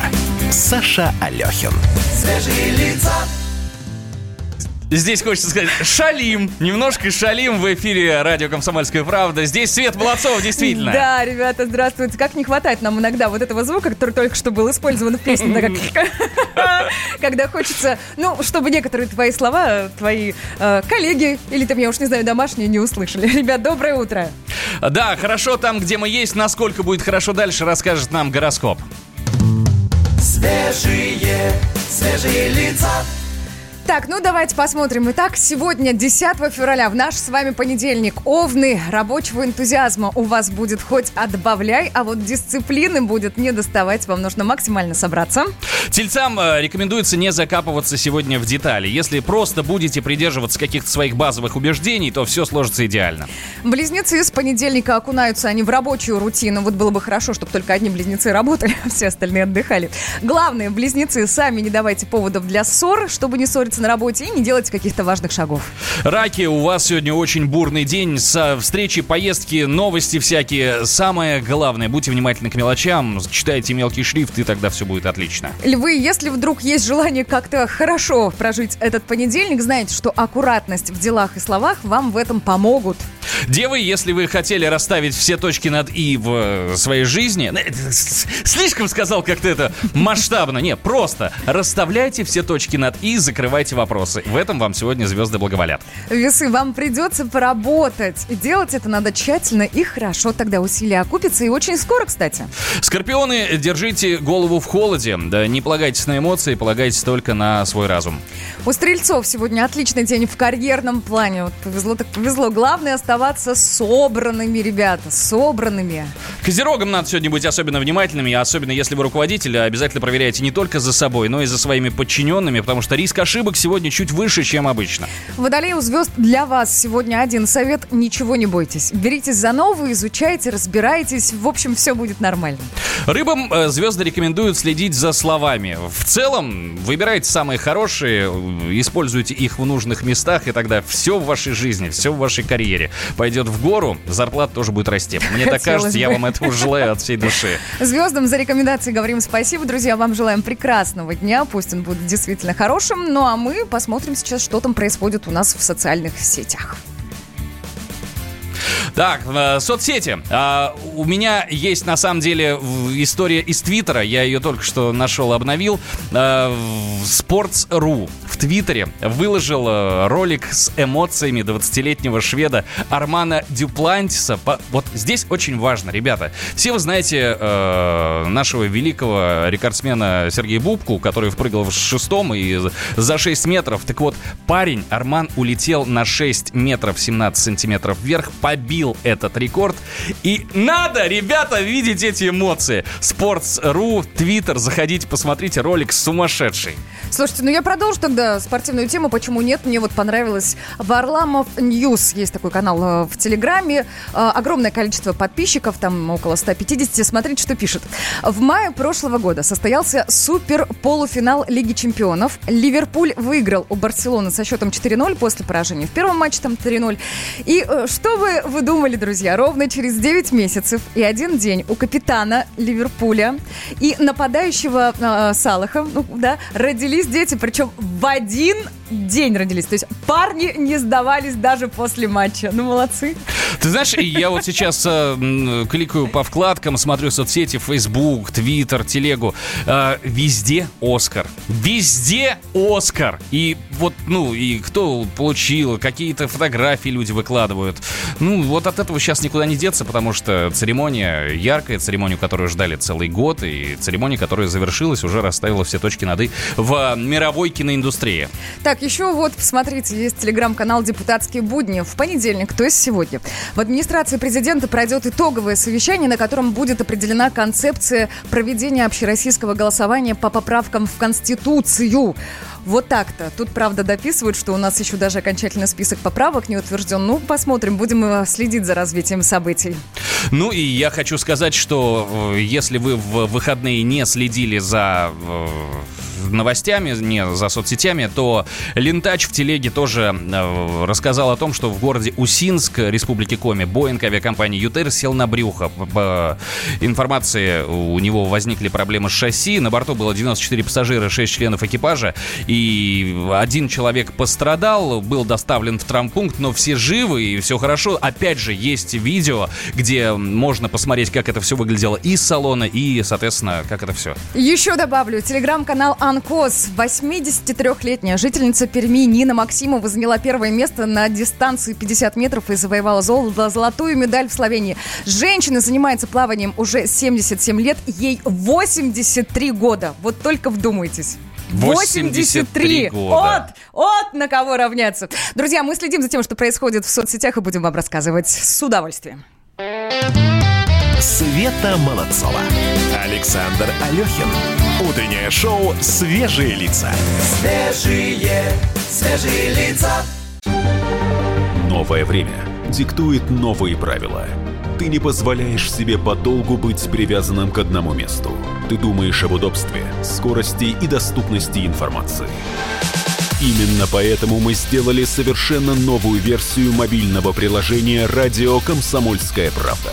E: Саша Алехин.
F: Свежие лица.
B: Здесь хочется сказать шалим, немножко шалим в эфире радио «Комсомольская правда». Здесь Свет Молодцова, действительно.
A: Да, ребята, здравствуйте. Как не хватает нам иногда вот этого звука, который только что был использован в песне, так как- когда хочется, ну, чтобы некоторые твои слова, твои э, коллеги или там, я уж не знаю, домашние не услышали. Ребят, доброе утро.
B: Да, хорошо там, где мы есть. Насколько будет хорошо дальше, расскажет нам гороскоп.
F: Свежие, свежие лица.
A: Так, ну давайте посмотрим. Итак, сегодня, 10 февраля, в наш с вами понедельник. Овны, рабочего энтузиазма у вас будет хоть отбавляй, а вот дисциплины будет не доставать. Вам нужно максимально собраться.
B: Тельцам э, рекомендуется не закапываться сегодня в детали. Если просто будете придерживаться каких-то своих базовых убеждений, то все сложится идеально.
A: Близнецы с понедельника окунаются они в рабочую рутину. Вот было бы хорошо, чтобы только одни близнецы работали, а все остальные отдыхали. Главное, близнецы, сами не давайте поводов для ссор, чтобы не ссориться на работе и не делайте каких-то важных шагов.
B: Раки, у вас сегодня очень бурный день. Со встречи, поездки, новости всякие. Самое главное, будьте внимательны к мелочам, читайте мелкий шрифт, и тогда все будет отлично.
A: Львы, если вдруг есть желание как-то хорошо прожить этот понедельник, знаете, что аккуратность в делах и словах вам в этом помогут.
B: Девы, если вы хотели расставить все точки над «и» в своей жизни... Слишком сказал как-то это масштабно. Не, просто расставляйте все точки над «и», закрывайте вопросы. В этом вам сегодня звезды благоволят.
A: Весы, вам придется поработать. И делать это надо тщательно и хорошо. Тогда усилия окупятся. И очень скоро, кстати.
B: Скорпионы, держите голову в холоде. Да не полагайтесь на эмоции, полагайтесь только на свой разум.
A: У стрельцов сегодня отличный день в карьерном плане. Вот повезло так повезло. Главное оставаться собранными, ребята. Собранными.
B: Козерогам надо сегодня быть особенно внимательными, особенно если вы руководитель, обязательно проверяйте не только за собой, но и за своими подчиненными, потому что риск ошибок сегодня чуть выше, чем обычно.
A: Водолей у звезд для вас сегодня один совет. Ничего не бойтесь. Беритесь за новые, изучайте, разбирайтесь. В общем, все будет нормально.
B: Рыбам э, звезды рекомендуют следить за словами. В целом, выбирайте самые хорошие, э, используйте их в нужных местах, и тогда все в вашей жизни, все в вашей карьере пойдет в гору, зарплата тоже будет расти. Мне так кажется, я
A: бы.
B: вам этого желаю от всей души.
A: Звездам за рекомендации говорим спасибо, друзья. Вам желаем прекрасного дня. Пусть он будет действительно хорошим. Ну а мы посмотрим сейчас, что там происходит у нас в социальных сетях.
B: Так, э, соцсети. А, у меня есть на самом деле история из Твиттера. Я ее только что нашел, обновил. А, в Sports.ru в Твиттере выложил э, ролик с эмоциями 20-летнего шведа Армана Дюплантиса. По- Вот здесь очень важно, ребята. Все вы знаете э, нашего великого рекордсмена Сергея Бубку, который впрыгал в шестом и за 6 метров. Так вот, парень Арман улетел на 6 метров 17 сантиметров вверх, побил этот рекорд. И надо, ребята, видеть эти эмоции. Sports.ru, Twitter, заходите, посмотрите, ролик сумасшедший.
A: Слушайте, ну я продолжу тогда спортивную тему. Почему нет? Мне вот понравилось. Варламов News. Есть такой канал э, в Телеграме. Э, Огромное количество подписчиков, там около 150. Смотрите, что пишет. В мае прошлого года состоялся супер полуфинал Лиги чемпионов. Ливерпуль выиграл у Барселоны со счетом 4-0 после поражения в первом матче там 3-0. И э, что бы вы думали, друзья? Ровно через 9 месяцев и один день у капитана Ливерпуля и нападающего э, Салаха, ну, да, родились дети, причем в один день родились. То есть парни не сдавались даже после матча. Ну, молодцы.
B: Ты знаешь, я вот сейчас э, кликаю по вкладкам, смотрю соцсети, Facebook, Twitter, Телегу. Э, везде Оскар. Везде Оскар. И вот, ну, и кто получил, какие-то фотографии люди выкладывают. Ну, вот от этого сейчас никуда не деться, потому что церемония яркая, церемонию, которую ждали целый год, и церемония, которая завершилась, уже расставила все точки над «и» в мировой киноиндустрии.
A: Так, еще вот, посмотрите, есть телеграм-канал «Депутатские будни». В понедельник, то есть сегодня, в администрации президента пройдет итоговое совещание, на котором будет определена концепция проведения общероссийского голосования по поправкам в Конституцию. Вот так-то. Тут, правда, дописывают, что у нас еще даже окончательный список поправок не утвержден. Ну, посмотрим, будем э, следить за развитием событий.
B: Ну и я хочу сказать, что э, если вы в выходные не следили за э, новостями, не за соцсетями, то Лентач в телеге тоже э, рассказал о том, что в городе Усинск, Республики Коми, Боинг авиакомпании ЮТР сел на брюхо. По- По информации у него возникли проблемы с шасси. На борту было 94 пассажира, 6 членов экипажа. И один человек пострадал, был доставлен в травмпункт, но все живы и все хорошо. Опять же, есть видео, где можно посмотреть, как это все выглядело из салона и, соответственно, как это все.
A: Еще добавлю, телеграм-канал Анкос. 83-летняя жительница Перми Нина Максимова заняла первое место на дистанции 50 метров и завоевала золото, золотую медаль в Словении. Женщина занимается плаванием уже 77 лет, ей 83 года. Вот только вдумайтесь.
B: 83 года.
A: От, от на кого равняться. Друзья, мы следим за тем, что происходит в соцсетях и будем вам рассказывать с удовольствием.
E: Света Молодцова. Александр Алехин. Утреннее шоу «Свежие лица».
F: Свежие, свежие лица.
U: Новое время диктует новые правила. Ты не позволяешь себе подолгу быть привязанным к одному месту. Ты думаешь об удобстве, скорости и доступности информации. Именно поэтому мы сделали совершенно новую версию мобильного приложения «Радио Комсомольская правда».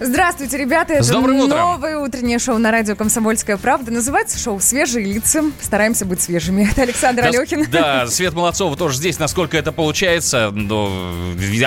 A: Здравствуйте, ребята. Это
B: С добрым утром.
A: новое утреннее шоу на радио «Комсомольская правда». Называется шоу «Свежие лица». Стараемся быть свежими. Это Александр
B: Да,
A: Алехин.
B: Да, Свет Молодцова тоже здесь, насколько это получается. Но,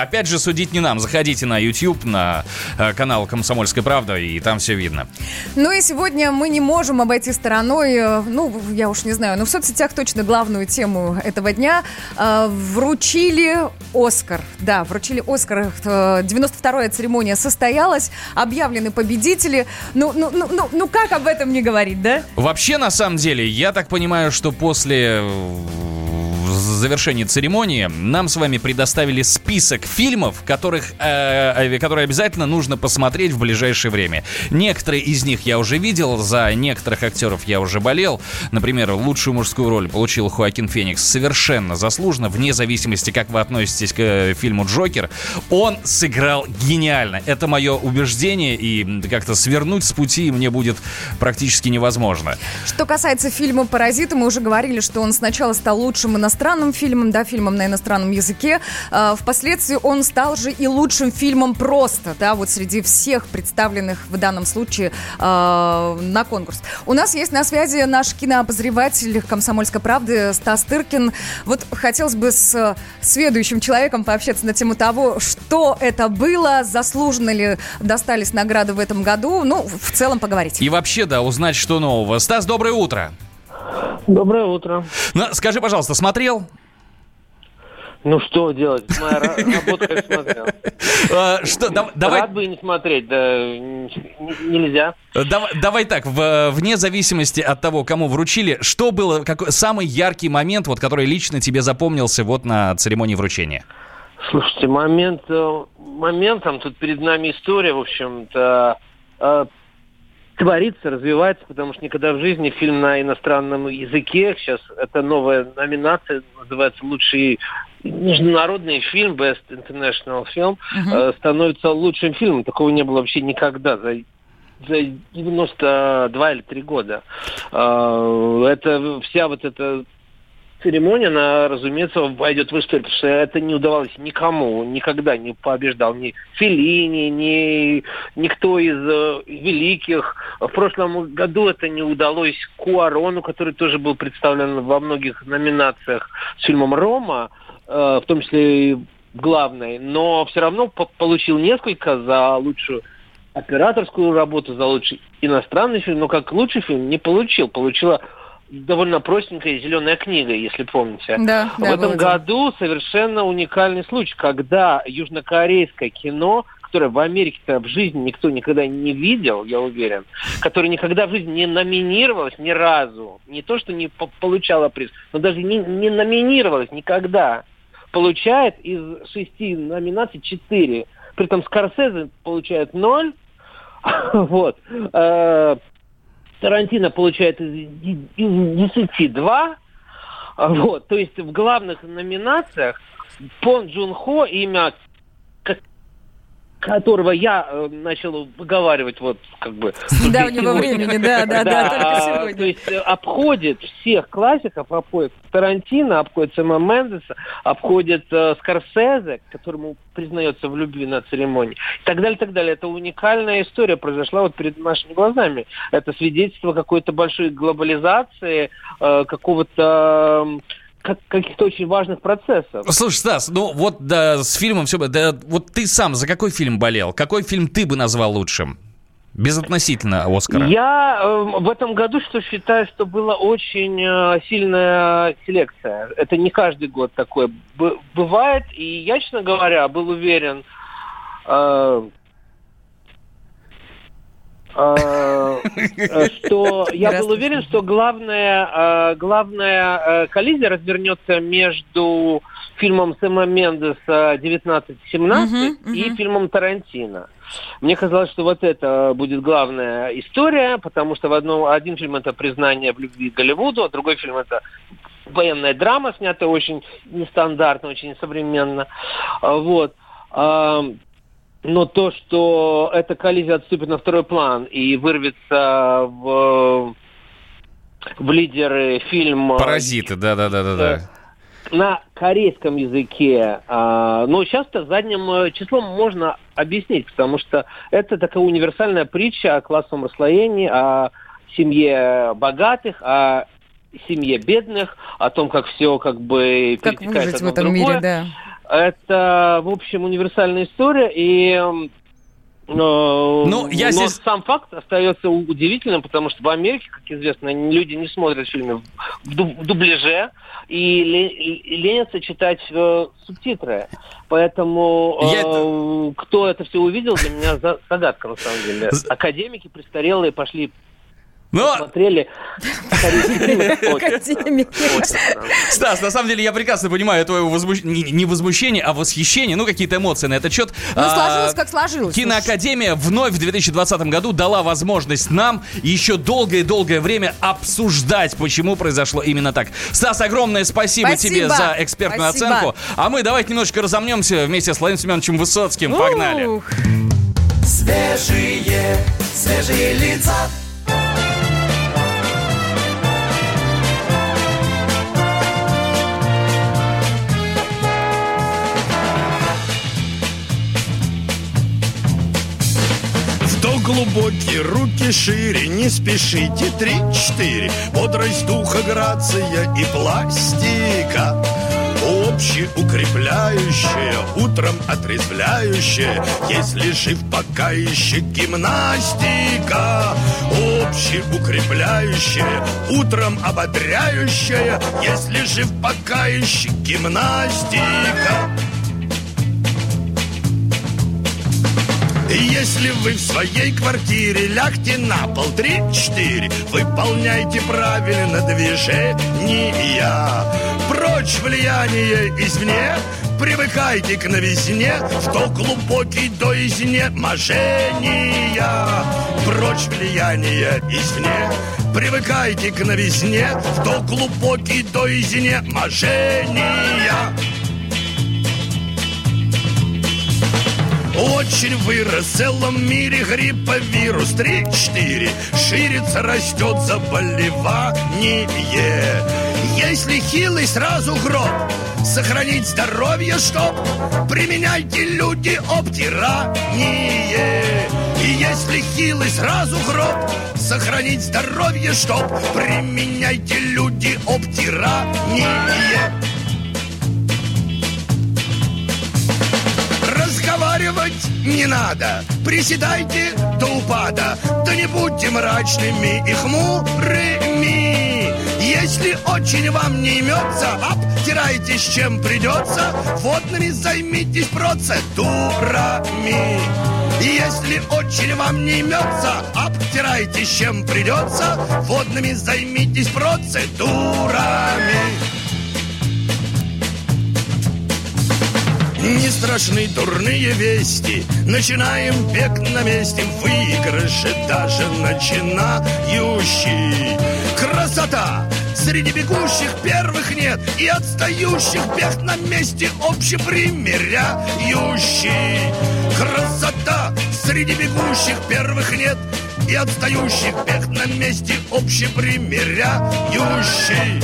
B: опять же, судить не нам. Заходите на YouTube, на э, канал «Комсомольская правда», и там все видно.
A: Ну и сегодня мы не можем обойти стороной, э, ну, я уж не знаю, но в соцсетях точно главную тему этого дня э, вручили Оскар. Да, вручили Оскар. Э, 92-я церемония состоялась, объявлены победители. Ну, ну, ну, ну, ну как об этом не говорить, да?
B: Вообще, на самом деле, я так понимаю, что после э, завершении церемонии нам с вами предоставили список фильмов, которых, э, которые обязательно нужно посмотреть в ближайшее время. Некоторые из них я уже видел, за некоторых актеров я уже болел. Например, лучшую мужскую роль получил Хоакин Феникс совершенно заслуженно, вне зависимости, как вы относитесь к э, фильму «Джокер». Он сыграл гениально. Это мое убеждение, и как-то свернуть с пути мне будет практически невозможно.
A: Что касается фильма «Паразиты», мы уже говорили, что он сначала стал лучшим иностранным фильмом, да, фильмом на иностранном языке. А, впоследствии он стал же и лучшим фильмом просто, да, вот среди всех представленных в данном случае а, на конкурс. У нас есть на связи наш кинообозреватель «Комсомольской правды» Стас Тыркин. Вот хотелось бы с следующим человеком пообщаться на тему того, что это было, заслуженно ли достались награды в этом году, ну, в целом поговорить.
B: И вообще, да, узнать, что нового. Стас, доброе утро.
V: Доброе утро.
B: Ну, скажи, пожалуйста, смотрел?
V: Ну что делать? Моя ра- работа как смотрел.
B: А, Что, да- давай...
V: Рад бы и не смотреть, да нельзя.
B: Давай, давай так, вне зависимости от того, кому вручили, что было какой, самый яркий момент, вот, который лично тебе запомнился вот на церемонии вручения?
V: Слушайте, момент, э, моментом тут перед нами история, в общем-то, э, творится, развивается, потому что никогда в жизни фильм на иностранном языке, сейчас это новая номинация, называется «Лучший международный фильм», Best International Film, э, становится лучшим фильмом. Такого не было вообще никогда за за 92 или 3 года. Э, Это вся вот эта церемония, она, разумеется, войдет в историю, потому что это не удавалось никому, никогда не побеждал ни Феллини, ни никто из э, великих. В прошлом году это не удалось Куарону, который тоже был представлен во многих номинациях с фильмом «Рома», э, в том числе и главной, но все равно по- получил несколько за лучшую операторскую работу, за лучший иностранный фильм, но как лучший фильм не получил. Получила довольно простенькая зеленая книга, если помните.
A: Да,
V: В
A: да,
V: этом году совершенно уникальный случай, когда южнокорейское кино, которое в Америке-то в жизни никто никогда не видел, я уверен, которое никогда в жизни не номинировалось ни разу, не то, что не по- получало приз, но даже не, не номинировалось никогда, получает из шести номинаций четыре. При этом Скорсезе получает ноль, вот. Тарантино получает из, из 10 два. А, Вот. То есть в главных номинациях Пон Джун Хо, имя которого я э, начал выговаривать вот как бы
A: С недавнего времени, да, да, да, только
V: а,
A: сегодня.
V: То есть э, обходит всех классиков, обходит Тарантино, обходит Сэма Мендеса, обходит э, Скорсезе, которому признается в любви на церемонии, и так далее, так далее. Это уникальная история произошла вот перед нашими глазами. Это свидетельство какой-то большой глобализации, э, какого-то как- каких-то очень важных процессов.
B: Слушай, Стас, ну вот да, с фильмом все... Да, вот ты сам за какой фильм болел? Какой фильм ты бы назвал лучшим? Безотносительно Оскара.
V: Я э, в этом году что считаю, что была очень э, сильная селекция. Это не каждый год такое бывает. И я, честно говоря, был уверен, э, что я был уверен, что главная, э, главная э, коллизия развернется между фильмом Сэма Мендеса 1917 и фильмом Тарантино. Мне казалось, что вот это будет главная история, потому что в одном, один фильм это признание в любви к Голливуду, а другой фильм это военная драма, снятая очень нестандартно, очень несовременно. А, Вот. Но то, что эта коллизия отступит на второй план и вырвется в, в лидеры фильм
B: Паразиты, да-да-да-да-да.
V: на корейском языке, а, ну, часто задним э, числом можно объяснить, потому что это такая универсальная притча о классовом расслоении, о семье богатых, о семье бедных, о том, как все как бы
A: Как
V: перетекает
A: выжить в этом
V: другое.
A: мире, да.
V: Это, в общем, универсальная история, и э,
B: Ну, я
V: но
B: здесь-
V: сам факт остается удивительным, потому что в Америке, как известно, люди не смотрят фильмы в, дуб- в дубляже и, ле- и ленятся читать э, субтитры. Поэтому э, кто это все увидел, для меня за- загадка на самом деле. Академики престарелые пошли
B: Но...
V: посмотрели.
A: Академик.
B: Стас, на самом деле я прекрасно понимаю твое возмущение, не, возмущение, а восхищение, ну какие-то эмоции на этот счет.
A: Ну,
B: А,
A: сложилось, как сложилось.
B: Киноакадемия вновь в 2020 году дала возможность нам еще долгое-долгое время обсуждать, почему произошло именно так. Стас, огромное спасибо,
A: Спасибо.
B: тебе за экспертную
A: Спасибо.
B: оценку. А мы давайте немножечко разомнемся вместе с Владимиром Семеновичем Высоцким. Погнали.
A: Ух.
F: Свежие, свежие лица.
W: Глубокий, руки шире, не спешите, три-четыре. Бодрость духа, грация и пластика. Общеукрепляющая, утром отрезвляющая, если жив пока еще гимнастика. Общеукрепляющая, утром ободряющая, если жив пока еще гимнастика. Если вы в своей квартире лягте на пол три-четыре, выполняйте правильно движения. Прочь влияние извне, привыкайте к новизне, в то глубокий до изнеможения. Прочь влияние извне, привыкайте к новизне, в то глубокий до изнеможения. Очень вырос в целом мире грипповирус. 3-4 Ширится, растет заболевание. Если хилый, сразу гроб. Сохранить здоровье, чтоб Применяйте люди обтирание. И если хилый, сразу гроб. Сохранить здоровье, чтоб Применяйте люди обтирание Разговаривать не надо, приседайте до упада, да не будьте мрачными и хмурыми. Если очень вам не имется, обтирайтесь чем придется, водными займитесь процедурами. Если очень вам не имется, обтирайтесь чем придется, водными займитесь процедурами. Не страшны дурные вести. Начинаем бег на месте. Выигрыши даже начинающий Красота! Среди бегущих первых нет. И отстающих бег на месте Общепримеряющий Красота! Среди бегущих первых нет. И отстающих бег на месте Общепримеряющий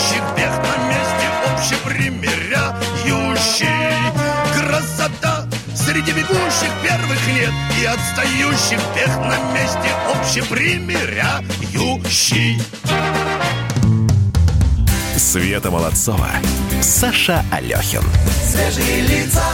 W: отстающих бег на месте Общепримеряющий Красота! Среди бегущих первых нет И отстающих бег на месте Общепримеряющий
E: Света Молодцова, Саша Алехин.
F: Свежие лица.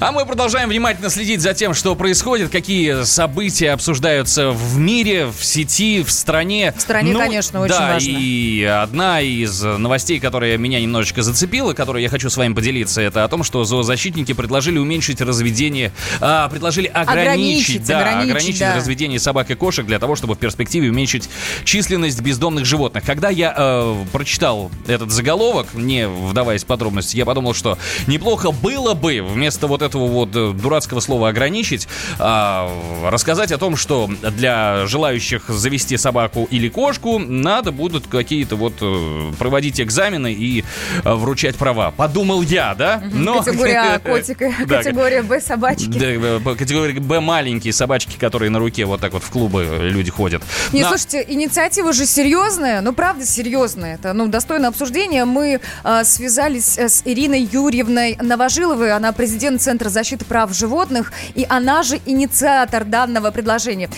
B: А мы продолжаем внимательно следить за тем, что происходит, какие события обсуждаются в мире, в сети, в стране.
A: В стране, конечно, очень
B: да,
A: важно.
B: и одна из новостей, которая меня немножечко зацепила, которой я хочу с вами поделиться, это о том, что зоозащитники предложили уменьшить разведение, а, предложили ограничить,
A: Ограничить,
B: да,
A: ограничить,
B: ограничить
A: да.
B: разведение собак и кошек для того, чтобы в перспективе уменьшить численность бездомных животных. Когда я э, прочитал этот заголовок, не вдаваясь в подробности, я подумал, что неплохо было бы вместо вот этого вот э, дурацкого слова ограничить, а, рассказать о том, что для желающих завести собаку или кошку надо будут какие-то вот э, проводить экзамены и э, вручать права. Подумал я, да? Но-
A: Категория А котика, категория Б собачки.
B: да, по категории Б маленькие собачки, которые на руке вот так вот в клубы люди ходят.
A: Не, слушайте, инициатива же серьезная, ну правда серьезная. Это ну достойно обсуждения. Мы э, связались с Ириной Юрьевной Новожиловой, она президент Центра защиты прав животных, и она же инициатор данного предложения.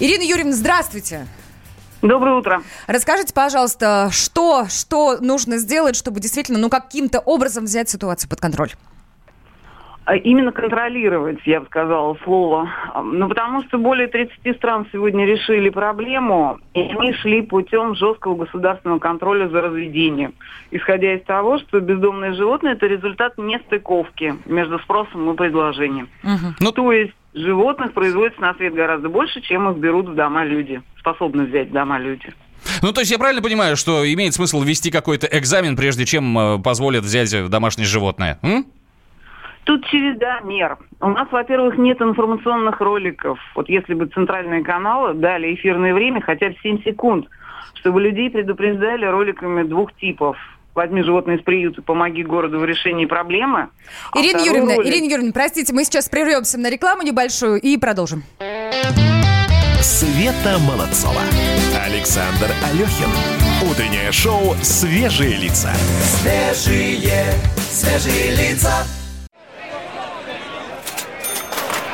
A: Ирина Юрьевна, здравствуйте.
X: Доброе утро.
A: Расскажите, пожалуйста, что, что нужно сделать, чтобы действительно, ну, каким-то образом взять ситуацию под контроль?
X: А Именно контролировать, я бы сказала, слово. Ну, потому что более 30 стран сегодня решили проблему, и они шли путем жесткого государственного контроля за разведением. Исходя из того, что бездомные животные – это результат нестыковки между спросом и предложением. Ну, то есть животных производится на свет гораздо больше, чем их берут в дома люди, способны взять в дома люди.
B: Ну, то есть я правильно понимаю, что имеет смысл ввести какой-то экзамен, прежде чем э, позволят взять домашнее животное? М?
X: Тут череда мер. У нас, во-первых, нет информационных роликов. Вот если бы центральные каналы дали эфирное время хотя бы 7 секунд, чтобы людей предупреждали роликами двух типов. Возьми животное из приюта, помоги городу в решении проблемы. А
A: Ирина Юрьевна,
X: ролик-
A: Ирина Юрьевна, простите, мы сейчас прервемся на рекламу небольшую и продолжим.
E: Света Молодцова. Александр Алехин. Утреннее шоу «Свежие лица».
F: Свежие, свежие лица.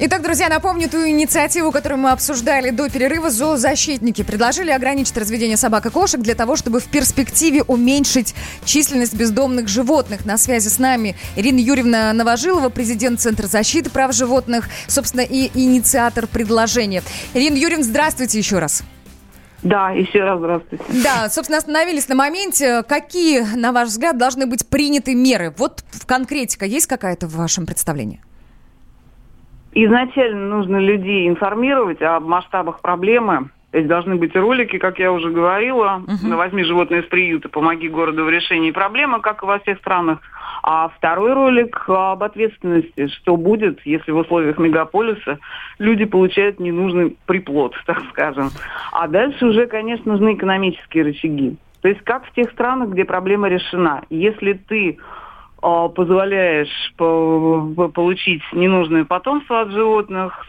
A: Итак, друзья, напомню ту инициативу, которую мы обсуждали до перерыва. Зоозащитники предложили ограничить разведение собак и кошек для того, чтобы в перспективе уменьшить численность бездомных животных. На связи с нами Ирина Юрьевна Новожилова, президент Центра защиты прав животных, собственно, и инициатор предложения. Ирина Юрьевна, здравствуйте еще раз.
X: Да, еще раз здравствуйте.
A: Да, собственно, остановились на моменте. Какие, на ваш взгляд, должны быть приняты меры? Вот в конкретика есть какая-то в вашем представлении?
X: Изначально нужно людей информировать о масштабах проблемы. То есть должны быть ролики, как я уже говорила. Возьми животное из приюта, помоги городу в решении проблемы, как и во всех странах. А второй ролик об ответственности, что будет, если в условиях мегаполиса люди получают ненужный приплод, так скажем. А дальше уже, конечно, нужны экономические рычаги. То есть как в тех странах, где проблема решена. Если ты позволяешь по- по- получить ненужное потомство от животных,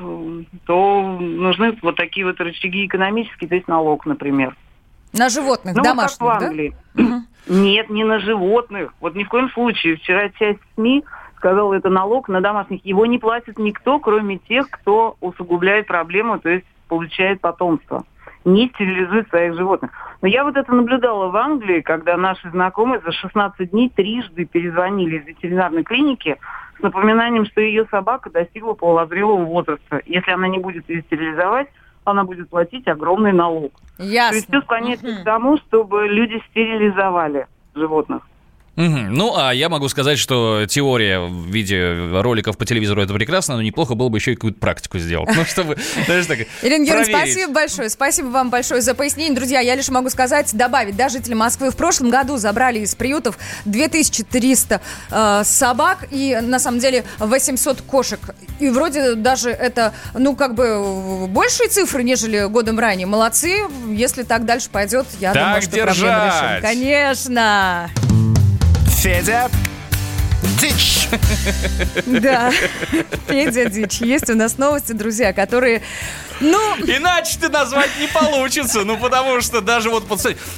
X: то нужны вот такие вот рычаги экономические, то есть налог, например.
A: На животных,
X: Ну,
A: домашних,
X: как в
A: да?
X: Англии. Нет, не на животных. Вот ни в коем случае. Вчера часть СМИ сказала, это налог на домашних. Его не платит никто, кроме тех, кто усугубляет проблему, то есть получает потомство. Не стерилизует своих животных. Но я вот это наблюдала в Англии, когда наши знакомые за 16 дней трижды перезвонили из ветеринарной клиники с напоминанием, что ее собака достигла половозрелого возраста. Если она не будет ее стерилизовать, она будет платить огромный налог.
A: Ясно.
X: То есть все склоняется к тому, чтобы люди стерилизовали животных.
B: Мгм. Ну, а я могу сказать, что теория в виде роликов по телевизору это прекрасно, но неплохо было бы еще и какую-то практику сделать. Ну, чтобы, знаешь, так,
A: Ирина
B: проверить.
A: спасибо большое. Спасибо вам большое за пояснение. Друзья, я лишь могу сказать, добавить, да, жители Москвы в прошлом году забрали из приютов 2300 э, собак и, на самом деле, 800 кошек. И вроде даже это, ну, как бы большие цифры, нежели годом ранее. Молодцы. Если так дальше пойдет, я
B: Так
A: думаю, что проблему
B: держать.
A: решим. Конечно.
E: Федя, дичь.
A: Да. Федя Дичь. Есть у нас новости, друзья, которые... Ну,
B: Иначе ты назвать не получится, ну потому что даже вот,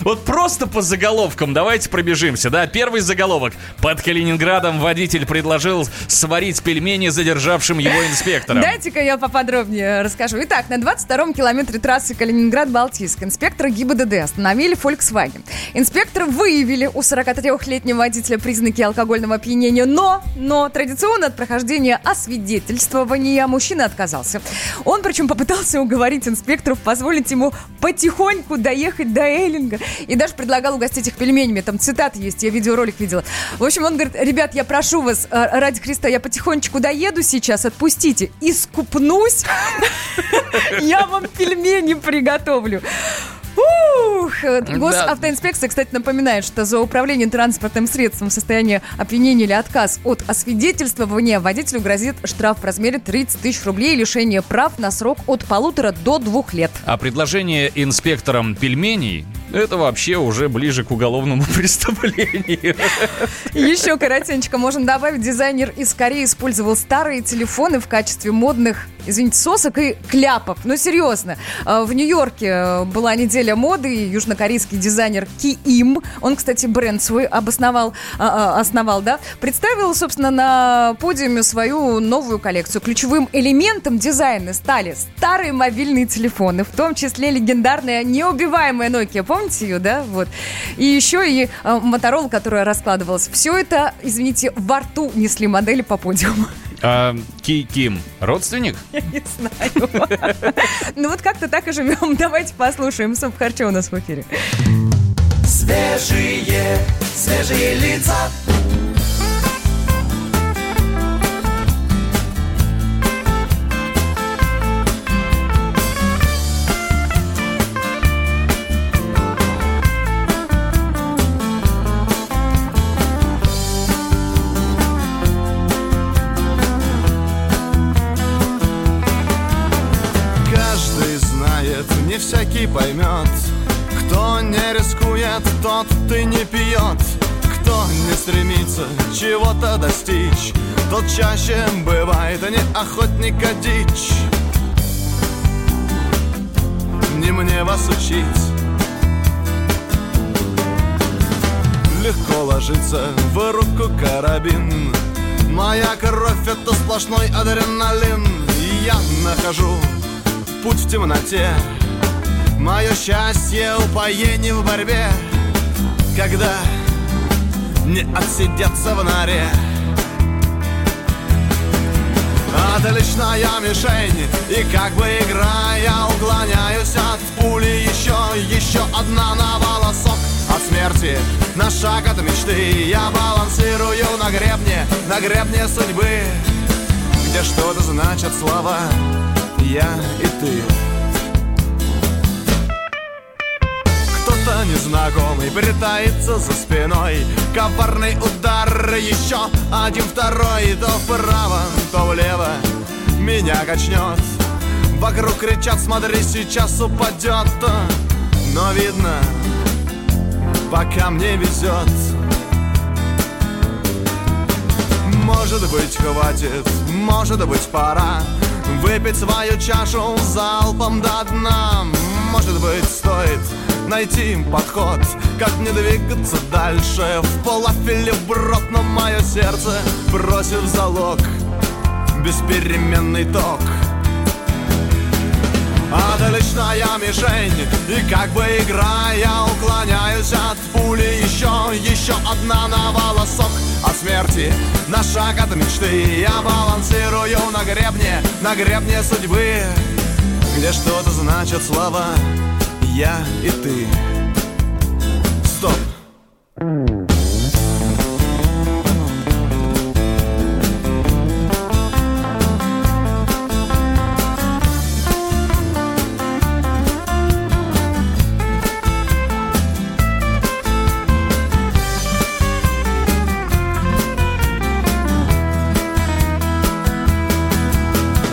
B: вот просто по заголовкам давайте пробежимся, да, первый заголовок. Под Калининградом водитель предложил сварить пельмени задержавшим его инспектором.
A: Дайте-ка я поподробнее расскажу. Итак, на 22-м километре трассы Калининград-Балтийск инспекторы ГИБДД остановили Volkswagen. Инспекторы выявили у 43-летнего водителя признаки алкогольного опьянения, но, но традиционно от прохождения освидетельствования мужчина отказался. Он причем попытался уговорить инспекторов позволить ему потихоньку доехать до Эйлинга и даже предлагал угостить их пельменями. Там цитаты есть, я видеоролик видела. В общем, он говорит, ребят, я прошу вас, э, ради Христа, я потихонечку доеду сейчас, отпустите, и скупнусь, я вам пельмени приготовлю. Ух, госавтоинспекция, кстати, напоминает, что за управление транспортным средством в состоянии опьянения или отказ от освидетельствования водителю грозит штраф в размере 30 тысяч рублей и лишение прав на срок от полутора до двух лет.
B: А предложение инспекторам пельменей это вообще уже ближе к уголовному преступлению.
A: Еще коротенько можно добавить, дизайнер из Кореи использовал старые телефоны в качестве модных, извините, сосок и кляпов. Ну, серьезно. А, В Нью-Йорке э, была неделя моды, и южнокорейский дизайнер Ки Им, он, кстати, бренд свой обосновал, а, а, основал, да, представил, собственно, на подиуме свою новую коллекцию. Ключевым элементом дизайна стали старые мобильные телефоны, в том числе легендарная неубиваемая Nokia. Помните ее, да? Вот. И еще и э, Моторола, которая раскладывалась. Все это, извините, во рту несли модели по подиуму.
B: А Ки Ким родственник?
A: Я не знаю. Ну вот как-то так и живем. Давайте послушаем. Субхарча у нас в эфире.
F: Свежие, свежие лица.
Y: Поймет Кто не рискует, тот ты не пьет Кто не стремится чего-то достичь Тот чаще бывает не охотника дичь. Не мне вас учить. Легко ложится в руку карабин. Моя кровь это сплошной адреналин. Я нахожу путь в темноте Мое счастье упоение в борьбе Когда не отсидеться в норе. Отличная мишень И как бы играя уклоняюсь от пули. Еще, еще одна на волосок. От смерти На шаг от мечты Я балансирую на гребне На гребне судьбы Где что-то значат слова Я и ты Незнакомый притаится за спиной. Коварный удар, еще один второй То вправо, то влево. Меня качнет. Вокруг кричат, смотри, сейчас упадет. Но видно, пока мне везет. Может быть хватит, может быть пора Выпить свою чашу залпом до дна. Может быть стоит найти подход. Как мне двигаться дальше? В полафеле брод, но мое сердце Бросив залог. Беспеременный ток. Отличная мишень И как бы играя уклоняюсь от пули. Еще, еще одна на волосок от смерти. На шаг от мечты Я балансирую на гребне На гребне судьбы. Где что-то значат слова Я и ты. Стоп.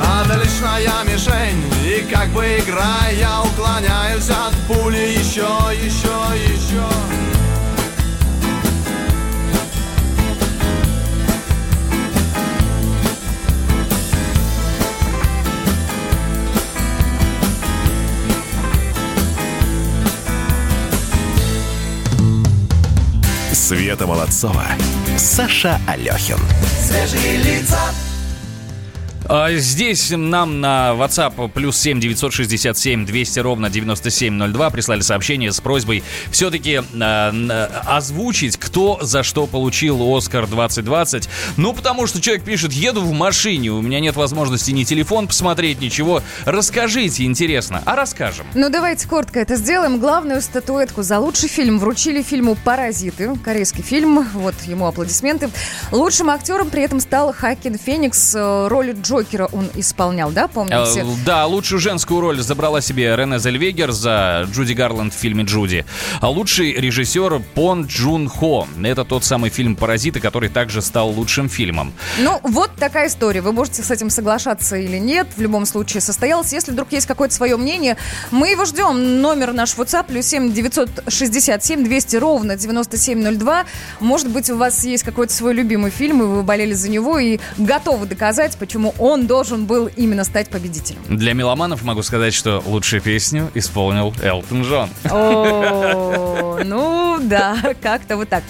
Y: Отличная мишень И как бы играя уклоняюсь от пули Еще, еще, еще
E: Света Молодцова, Саша Алехин.
F: Свежие лица.
B: А Здесь нам на WhatsApp плюс 7 967 200 ровно 9702 прислали сообщение с просьбой все-таки озвучить, кто за что получил Оскар 2020. Ну, потому что человек пишет, еду в машине, у меня нет возможности ни телефон посмотреть, ничего. Расскажите, интересно. А расскажем.
A: Ну, давайте коротко это сделаем. Главную статуэтку за лучший фильм вручили фильму «Паразиты». Корейский фильм. Вот ему аплодисменты. Лучшим актером при этом стал Хакин Феникс. Роль Джо Джокера он исполнял, да, помните?
B: Э, Да, лучшую женскую роль забрала себе Рене Зельвегер за Джуди Гарланд в фильме «Джуди». А лучший режиссер Пон Джун Хо. Это тот самый фильм «Паразиты», который также стал лучшим фильмом.
A: Ну, вот такая история. Вы можете с этим соглашаться или нет. В любом случае состоялось. Если вдруг есть какое-то свое мнение, мы его ждем. Номер наш WhatsApp плюс 7 967 200 ровно 9702. Может быть, у вас есть какой-то свой любимый фильм, и вы болели за него, и готовы доказать, почему он должен был именно стать победителем.
B: Для меломанов могу сказать, что лучшую песню исполнил Элтон Джон.
A: О, ну да, как-то вот так.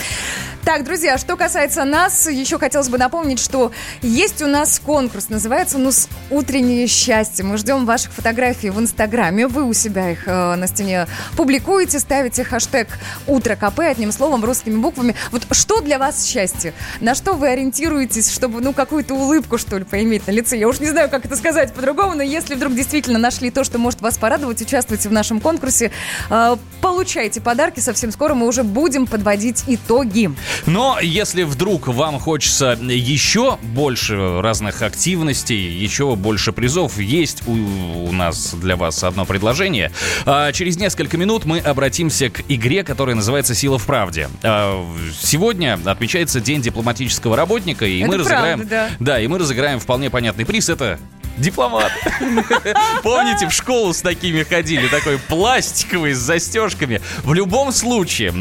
A: Так, друзья, что касается нас, еще хотелось бы напомнить, что есть у нас конкурс, называется ну с «Утреннее счастье». Мы ждем ваших фотографий в Инстаграме, вы у себя их э, на стене публикуете, ставите хэштег «Утро КП», одним словом, русскими буквами. Вот что для вас счастье? На что вы ориентируетесь, чтобы, ну, какую-то улыбку, что ли, поиметь на лице? Я уж не знаю, как это сказать по-другому, но если вдруг действительно нашли то, что может вас порадовать, участвуйте в нашем конкурсе, э, получайте подарки. Совсем скоро мы уже будем подводить итоги.
B: Но если вдруг вам хочется еще больше разных активностей, еще больше призов, есть у, у нас для вас одно предложение. А, через несколько минут мы обратимся к игре, которая называется «Сила в правде». А, сегодня отмечается День дипломатического работника, и
A: Это
B: мы
A: правда,
B: разыграем...
A: да.
B: Да, и мы разыграем вполне понятный приз. Это Дипломат. Помните, в школу с такими ходили, такой пластиковый, с застежками. В любом случае,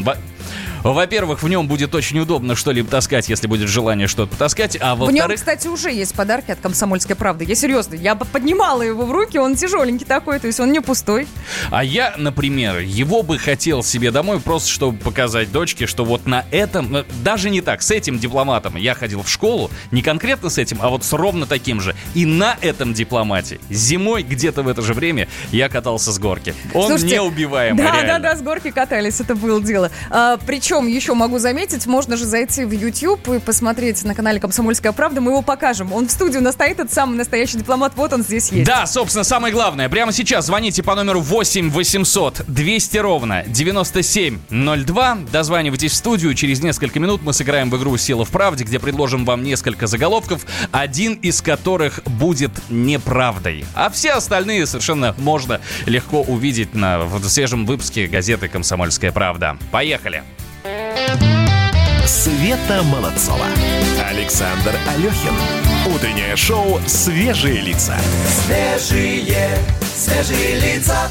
B: во-первых, в нем будет очень удобно что-либо таскать, если будет желание что-то потаскать, а
A: В нем,
B: во-вторых...
A: кстати, уже есть подарки от «Комсомольской правды». Я серьезно, я поднимала его в руки, он тяжеленький такой, то есть он не пустой.
B: А я, например, его бы хотел себе домой просто, чтобы показать дочке, что вот на этом, э, даже не так, с этим дипломатом я ходил в школу, не конкретно с этим, а вот с ровно таким же. И на этом дипломате зимой где-то в это же время я катался с горки. Он
A: Слушайте,
B: неубиваемый,
A: Да,
B: реально.
A: да, да, с горки катались, это было дело. А, причем еще могу заметить, можно же зайти в YouTube и посмотреть на канале «Комсомольская правда», мы его покажем. Он в студии у нас стоит, этот самый настоящий дипломат, вот он здесь есть.
B: Да, собственно, самое главное. Прямо сейчас звоните по номеру 8 800 200 ровно 9702. Дозванивайтесь в студию. Через несколько минут мы сыграем в игру «Сила в правде», где предложим вам несколько заголовков, один из которых будет неправдой. А все остальные совершенно можно легко увидеть на в свежем выпуске газеты «Комсомольская правда». Поехали!
E: Света Молодцова. Александр Алехин. Утреннее шоу «Свежие лица».
F: Свежие, свежие лица.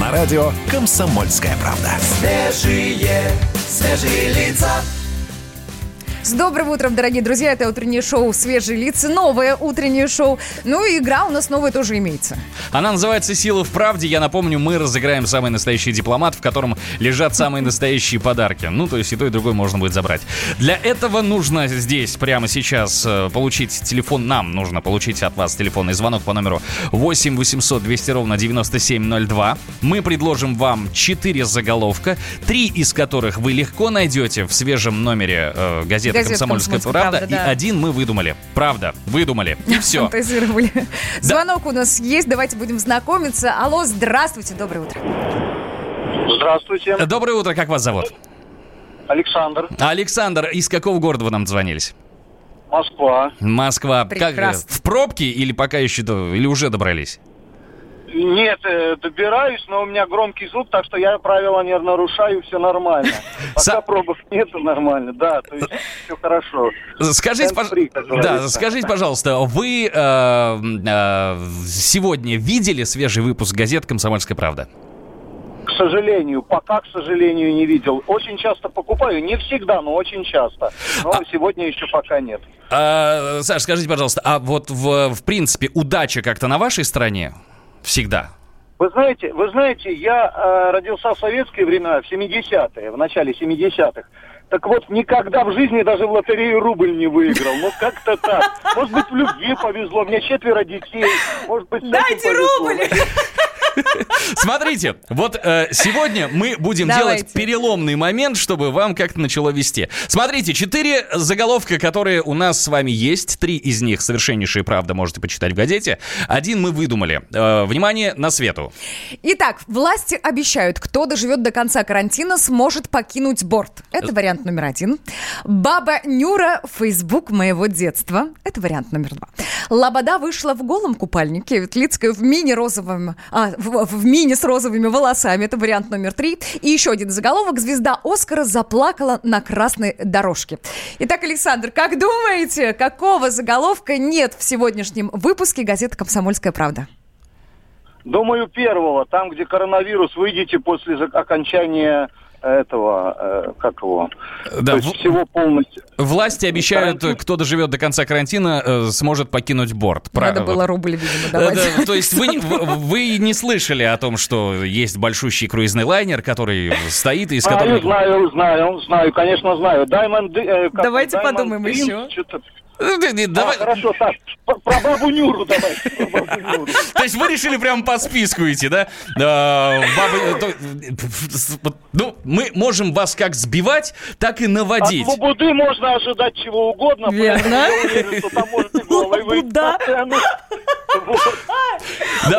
E: На радио «Комсомольская правда».
F: Свежие, свежие лица.
A: С добрым утром, дорогие друзья, это утреннее шоу «Свежие лица», новое утреннее шоу. Ну и игра у нас новая тоже имеется.
B: Она называется «Сила в правде». Я напомню, мы разыграем самый настоящий дипломат, в котором лежат самые настоящие подарки. Ну, то есть и то, и другое можно будет забрать. Для этого нужно здесь, прямо сейчас, э, получить телефон. Нам нужно получить от вас телефонный звонок по номеру 8 800 200 ровно 9702. Мы предложим вам 4 заголовка, три из которых вы легко найдете в свежем номере э, газеты
A: Газеты
B: «Комсомольская
A: «Комсомольская
B: правда».
A: правда», да.
B: И один мы выдумали. Правда, выдумали. И все.
A: Фантазировали. Звонок у нас есть, давайте будем знакомиться. Алло, здравствуйте, доброе утро.
Z: Здравствуйте.
B: Доброе утро, как вас зовут?
Z: Александр,
B: Александр, из какого города вы нам звонились?
Z: Москва.
B: Москва. Как,
Z: Прекрасно.
B: в пробке или пока еще или уже добрались?
Z: Нет, э, добираюсь, но у меня громкий звук, так что я правила не нарушаю, все нормально. Пока пробок нету, нормально, да, то есть все хорошо.
B: Скажите, пож- да, скажите, пожалуйста, вы э, э, сегодня видели свежий выпуск газет «Комсомольская правда»?
Z: К сожалению, пока, к сожалению, не видел. Очень часто покупаю, не всегда, но очень часто. Но сегодня еще пока нет.
B: А, Саш, скажите, пожалуйста, а вот в, в принципе удача как-то на вашей стороне? Всегда.
Z: Вы знаете, вы знаете, я э, родился в советские времена, в 70-е, в начале 70-х. Так вот, никогда в жизни даже в лотерею рубль не выиграл. Ну, как-то так. Может быть, в любви повезло. У меня четверо детей. Может быть,
A: Дайте
Z: повезло.
A: рубль!
B: Смотрите, вот э, сегодня мы будем
A: Давайте.
B: делать переломный момент, чтобы вам как-то начало вести. Смотрите, четыре заголовка, которые у нас с вами есть. Три из них совершеннейшая правда, можете почитать в газете. Один мы выдумали. Э, внимание на свету.
A: Итак, власти обещают, кто доживет до конца карантина, сможет покинуть борт. Это вариант номер один. Баба Нюра, Фейсбук моего детства. Это вариант номер два. Лобода вышла в голом купальнике, Ветлицкая в мини-розовом, а, в, в мини с розовыми волосами. Это вариант номер три. И еще один заголовок. Звезда Оскара заплакала на красной дорожке. Итак, Александр, как думаете, какого заголовка нет в сегодняшнем выпуске газеты «Комсомольская правда»?
Z: Думаю, первого. Там, где коронавирус, выйдете после окончания этого, э, как его,
B: Да,
Z: то есть
B: в-
Z: всего полностью.
B: Власти обещают, кто доживет до конца карантина, э, сможет покинуть борт.
A: Надо было рубль, видимо,
B: Э,
A: давать.
B: да, То есть вы, не- вы- вы не слышали о том, что есть большущий круизный лайнер, который стоит и из
Z: Знаю,
B: которого...
Z: знаю, знаю, знаю, конечно, знаю. Diamond, э,
A: Давайте
Z: Diamond
A: подумаем еще.
B: Да, давай-
Z: А, хорошо, так, про, про бабу Нюру давай. про бабу Нюру.
B: То есть вы решили прямо по списку идти, да? А, бабы, то- вот, Ну, мы можем вас как сбивать, так и наводить.
Z: От Лабуды можно ожидать чего угодно.
A: Верно.
Z: Вот.
B: Да.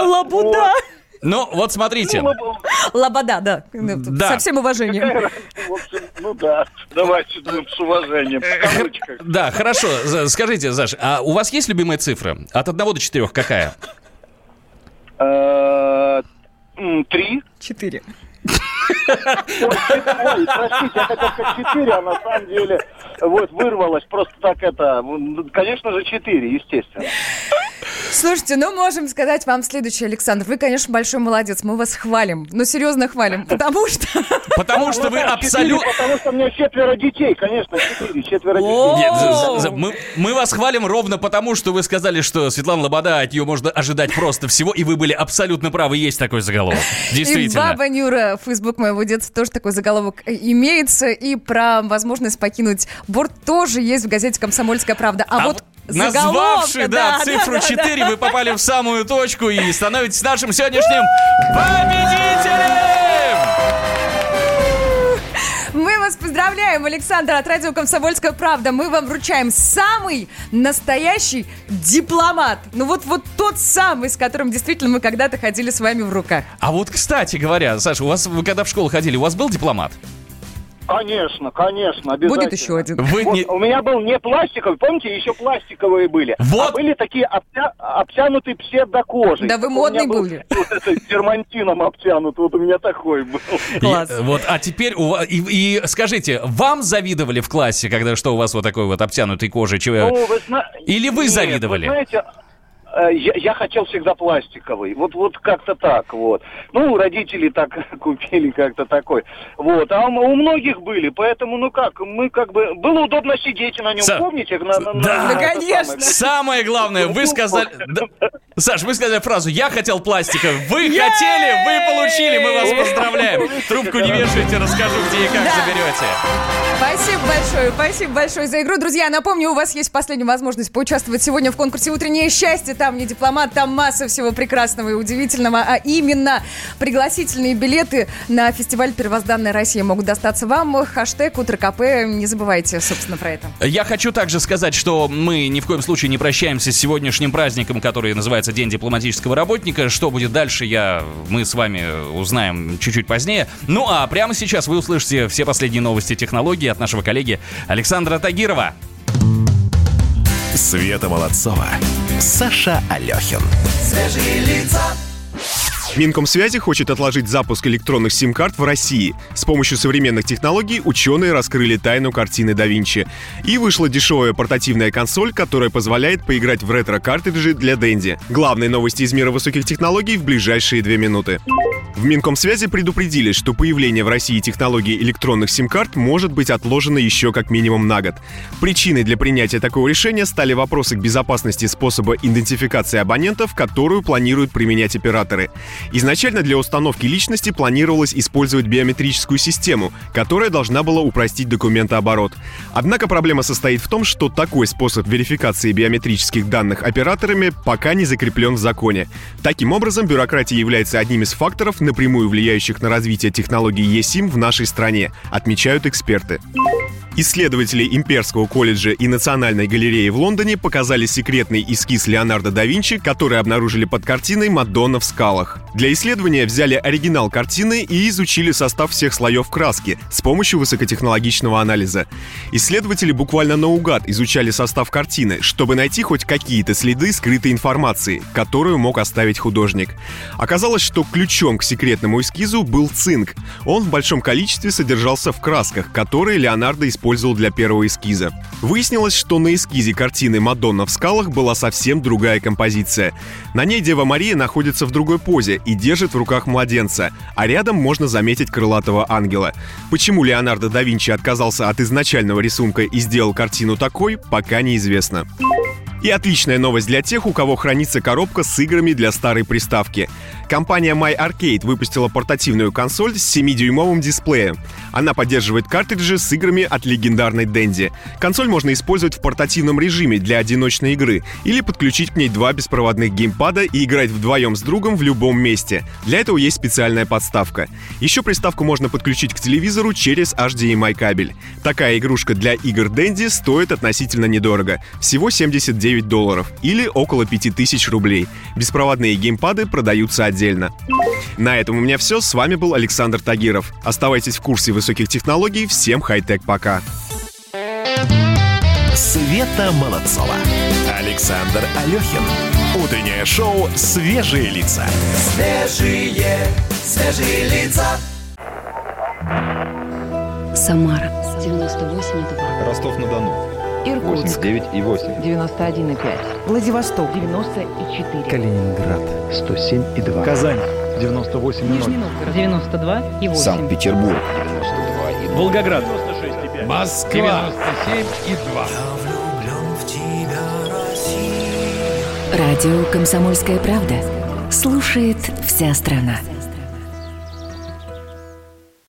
A: Лабуда.
B: Ну, вот смотрите.
A: Лобода, да.
B: Да.
A: Со всем уважением.
Z: Общем, Ну да, давайте ну, с уважением.
B: Да, хорошо. Скажите, Заш, а у вас есть любимая цифра? От 1 до 4 какая?
Z: Э, Три.
A: Четыре.
Z: Ой, простите, я хотел сказать четыре, а на самом деле вот вырвалось просто так это. м, Конечно же, четыре, естественно.
A: Слушайте, ну можем сказать вам следующее, Александр. Вы, конечно, большой молодец, мы вас хвалим. Ну, серьезно хвалим, потому что...
B: Потому что вы абсолютно...
Z: Потому что у меня четверо детей, конечно, четыре, четверо детей.
B: Нет, мы, вас хвалим ровно потому, что вы сказали, что Светлана Лобода, от нее можно ожидать просто всего, и вы были абсолютно правы, есть такой заголовок.
A: И
B: Действительно.
A: Баба Нюра, Фейсбук моего детства, тоже такой заголовок э, имеется. И про возможность покинуть борт тоже есть в газете «Комсомольская правда». А,
B: А
A: вот
B: Назвавший,
A: заголовка,
B: да, цифру
A: да, да.
B: 4, вы попали в самую точку и становитесь нашим сегодняшним победителем!
A: Мы вас поздравляем, Александр, от радио «Комсомольская правда». Мы вам вручаем самый настоящий дипломат. Ну вот, вот тот самый, с которым действительно мы когда-то ходили с вами в руках.
B: А вот, кстати говоря, Саша, у вас, вы когда в школу ходили, у вас был дипломат?
Z: Конечно, конечно, обязательно.
A: Будет еще один.
B: Вы
Z: Вот
B: не...
Z: У меня был не пластиковый, помните, еще пластиковые были.
B: Вот.
Z: А были такие обтя... обтянутые псевдокожей.
A: Да вы
Z: был
A: были.
Z: Вот это дермантином обтянут, вот у меня такой был.
A: Класс.
B: И, вот, а теперь у вас... И, и скажите, вам завидовали в классе, когда что у вас вот такой вот обтянутый кожей?
Z: Ну, вы зна-
B: Или вы
Z: Нет,
B: завидовали?
Z: Вы знаете, э, я, я хотел всегда пластиковый. Вот, вот как-то так, вот. Ну, родители так купили как-то такой. Вот. А у, у многих были, поэтому, ну как, мы как бы... Было удобно сидеть на нем,
B: Са-
Z: помните? На, на- на-
B: Да.
Z: на
A: Да, конечно.
Z: самое.
B: Самое главное, вы сказали... Да. Саш, вы сказали фразу «Я хотел пластика». Вы хотели, вы получили, мы вас поздравляем. Трубку не вешайте, расскажу, где и как
A: Да.
B: заберете.
A: Спасибо большое, спасибо большое за игру. Друзья, напомню, у вас есть последняя возможность поучаствовать сегодня в конкурсе «Утреннее счастье». Там не дипломат, там масса всего прекрасного и удивительного, а именно пригласительные билеты на фестиваль «Первозданная Россия» могут достаться вам. Хэштег «Утро КП». Не забывайте, собственно, про это.
B: Я хочу также сказать, что мы ни в коем случае не прощаемся с сегодняшним праздником, который называется День дипломатического работника. Что будет дальше, я, мы с вами узнаем чуть-чуть позднее. Ну а прямо сейчас вы услышите все последние новости технологий от нашего коллеги Александра Тагирова.
E: Света Молодцова, Саша Алехин.
F: Свежие лица.
T: Минкомсвязи хочет отложить запуск электронных сим-карт в России. С помощью современных технологий ученые раскрыли тайну картины да Винчи. И вышла дешевая портативная консоль, которая позволяет поиграть в ретро-картриджи для Дэнди. Главные новости из мира высоких технологий в ближайшие две минуты. В Минкомсвязи предупредили, что появление в России технологии электронных сим-карт может быть отложено еще как минимум на год. Причиной для принятия такого решения стали вопросы к безопасности способа идентификации абонентов, которую планируют применять операторы. Изначально для установки личности планировалось использовать биометрическую систему, которая должна была упростить документооборот. Однако проблема состоит в том, что такой способ верификации биометрических данных операторами пока не закреплен в законе. Таким образом, бюрократия является одним из факторов, напрямую влияющих на развитие технологий eSIM в нашей стране, отмечают эксперты. Исследователи Имперского колледжа и Национальной галереи в Лондоне показали секретный эскиз Леонардо да Винчи, который обнаружили под картиной «Мадонна в скалах». Для исследования взяли оригинал картины и изучили состав всех слоев краски с помощью высокотехнологичного анализа. Исследователи буквально наугад изучали состав картины, чтобы найти хоть какие-то следы скрытой информации, которую мог оставить художник. Оказалось, что ключом к секретному эскизу был цинк. Он в большом количестве содержался в красках, которые Леонардо использовал для первого эскиза. Выяснилось, что на эскизе картины «Мадонна в скалах» была совсем другая композиция. На ней Дева Мария находится в другой позе и держит в руках младенца, а рядом можно заметить крылатого ангела. Почему Леонардо да Винчи отказался от изначального рисунка и сделал картину такой, пока неизвестно. И отличная новость для тех, у кого хранится коробка с играми для старой приставки. Компания My Arcade выпустила портативную консоль с 7-дюймовым дисплеем. Она поддерживает картриджи с играми от легендарной Dendy. Консоль можно использовать в портативном режиме для одиночной игры или подключить к ней два беспроводных геймпада и играть вдвоем с другом в любом месте. Для этого есть специальная подставка. Еще приставку можно подключить к телевизору через HDMI кабель. Такая игрушка для игр Dendy стоит относительно недорого. Всего 79 долларов или около 5000 рублей. Беспроводные геймпады продаются отдельно отдельно. На этом у меня все. С вами был Александр Тагиров. Оставайтесь в курсе высоких технологий. Всем хай-тек пока.
E: Света Молодцова. Александр Алехин. Утреннее шоу «Свежие лица».
F: Свежие, свежие лица.
I: Самара 98,2.
O: Ростов-на-Дону.
R: Иркутск
O: 89 и 8.
R: 91,5. Владивосток 94.
O: Калининград 107 и 2.
G: Казань 98
R: Нижний Новгород 92 и 8.
O: Санкт-Петербург 92 и 2.
G: Волгоград
O: Москва
G: 97 и 2.
I: Радио «Комсомольская правда». Слушает вся страна.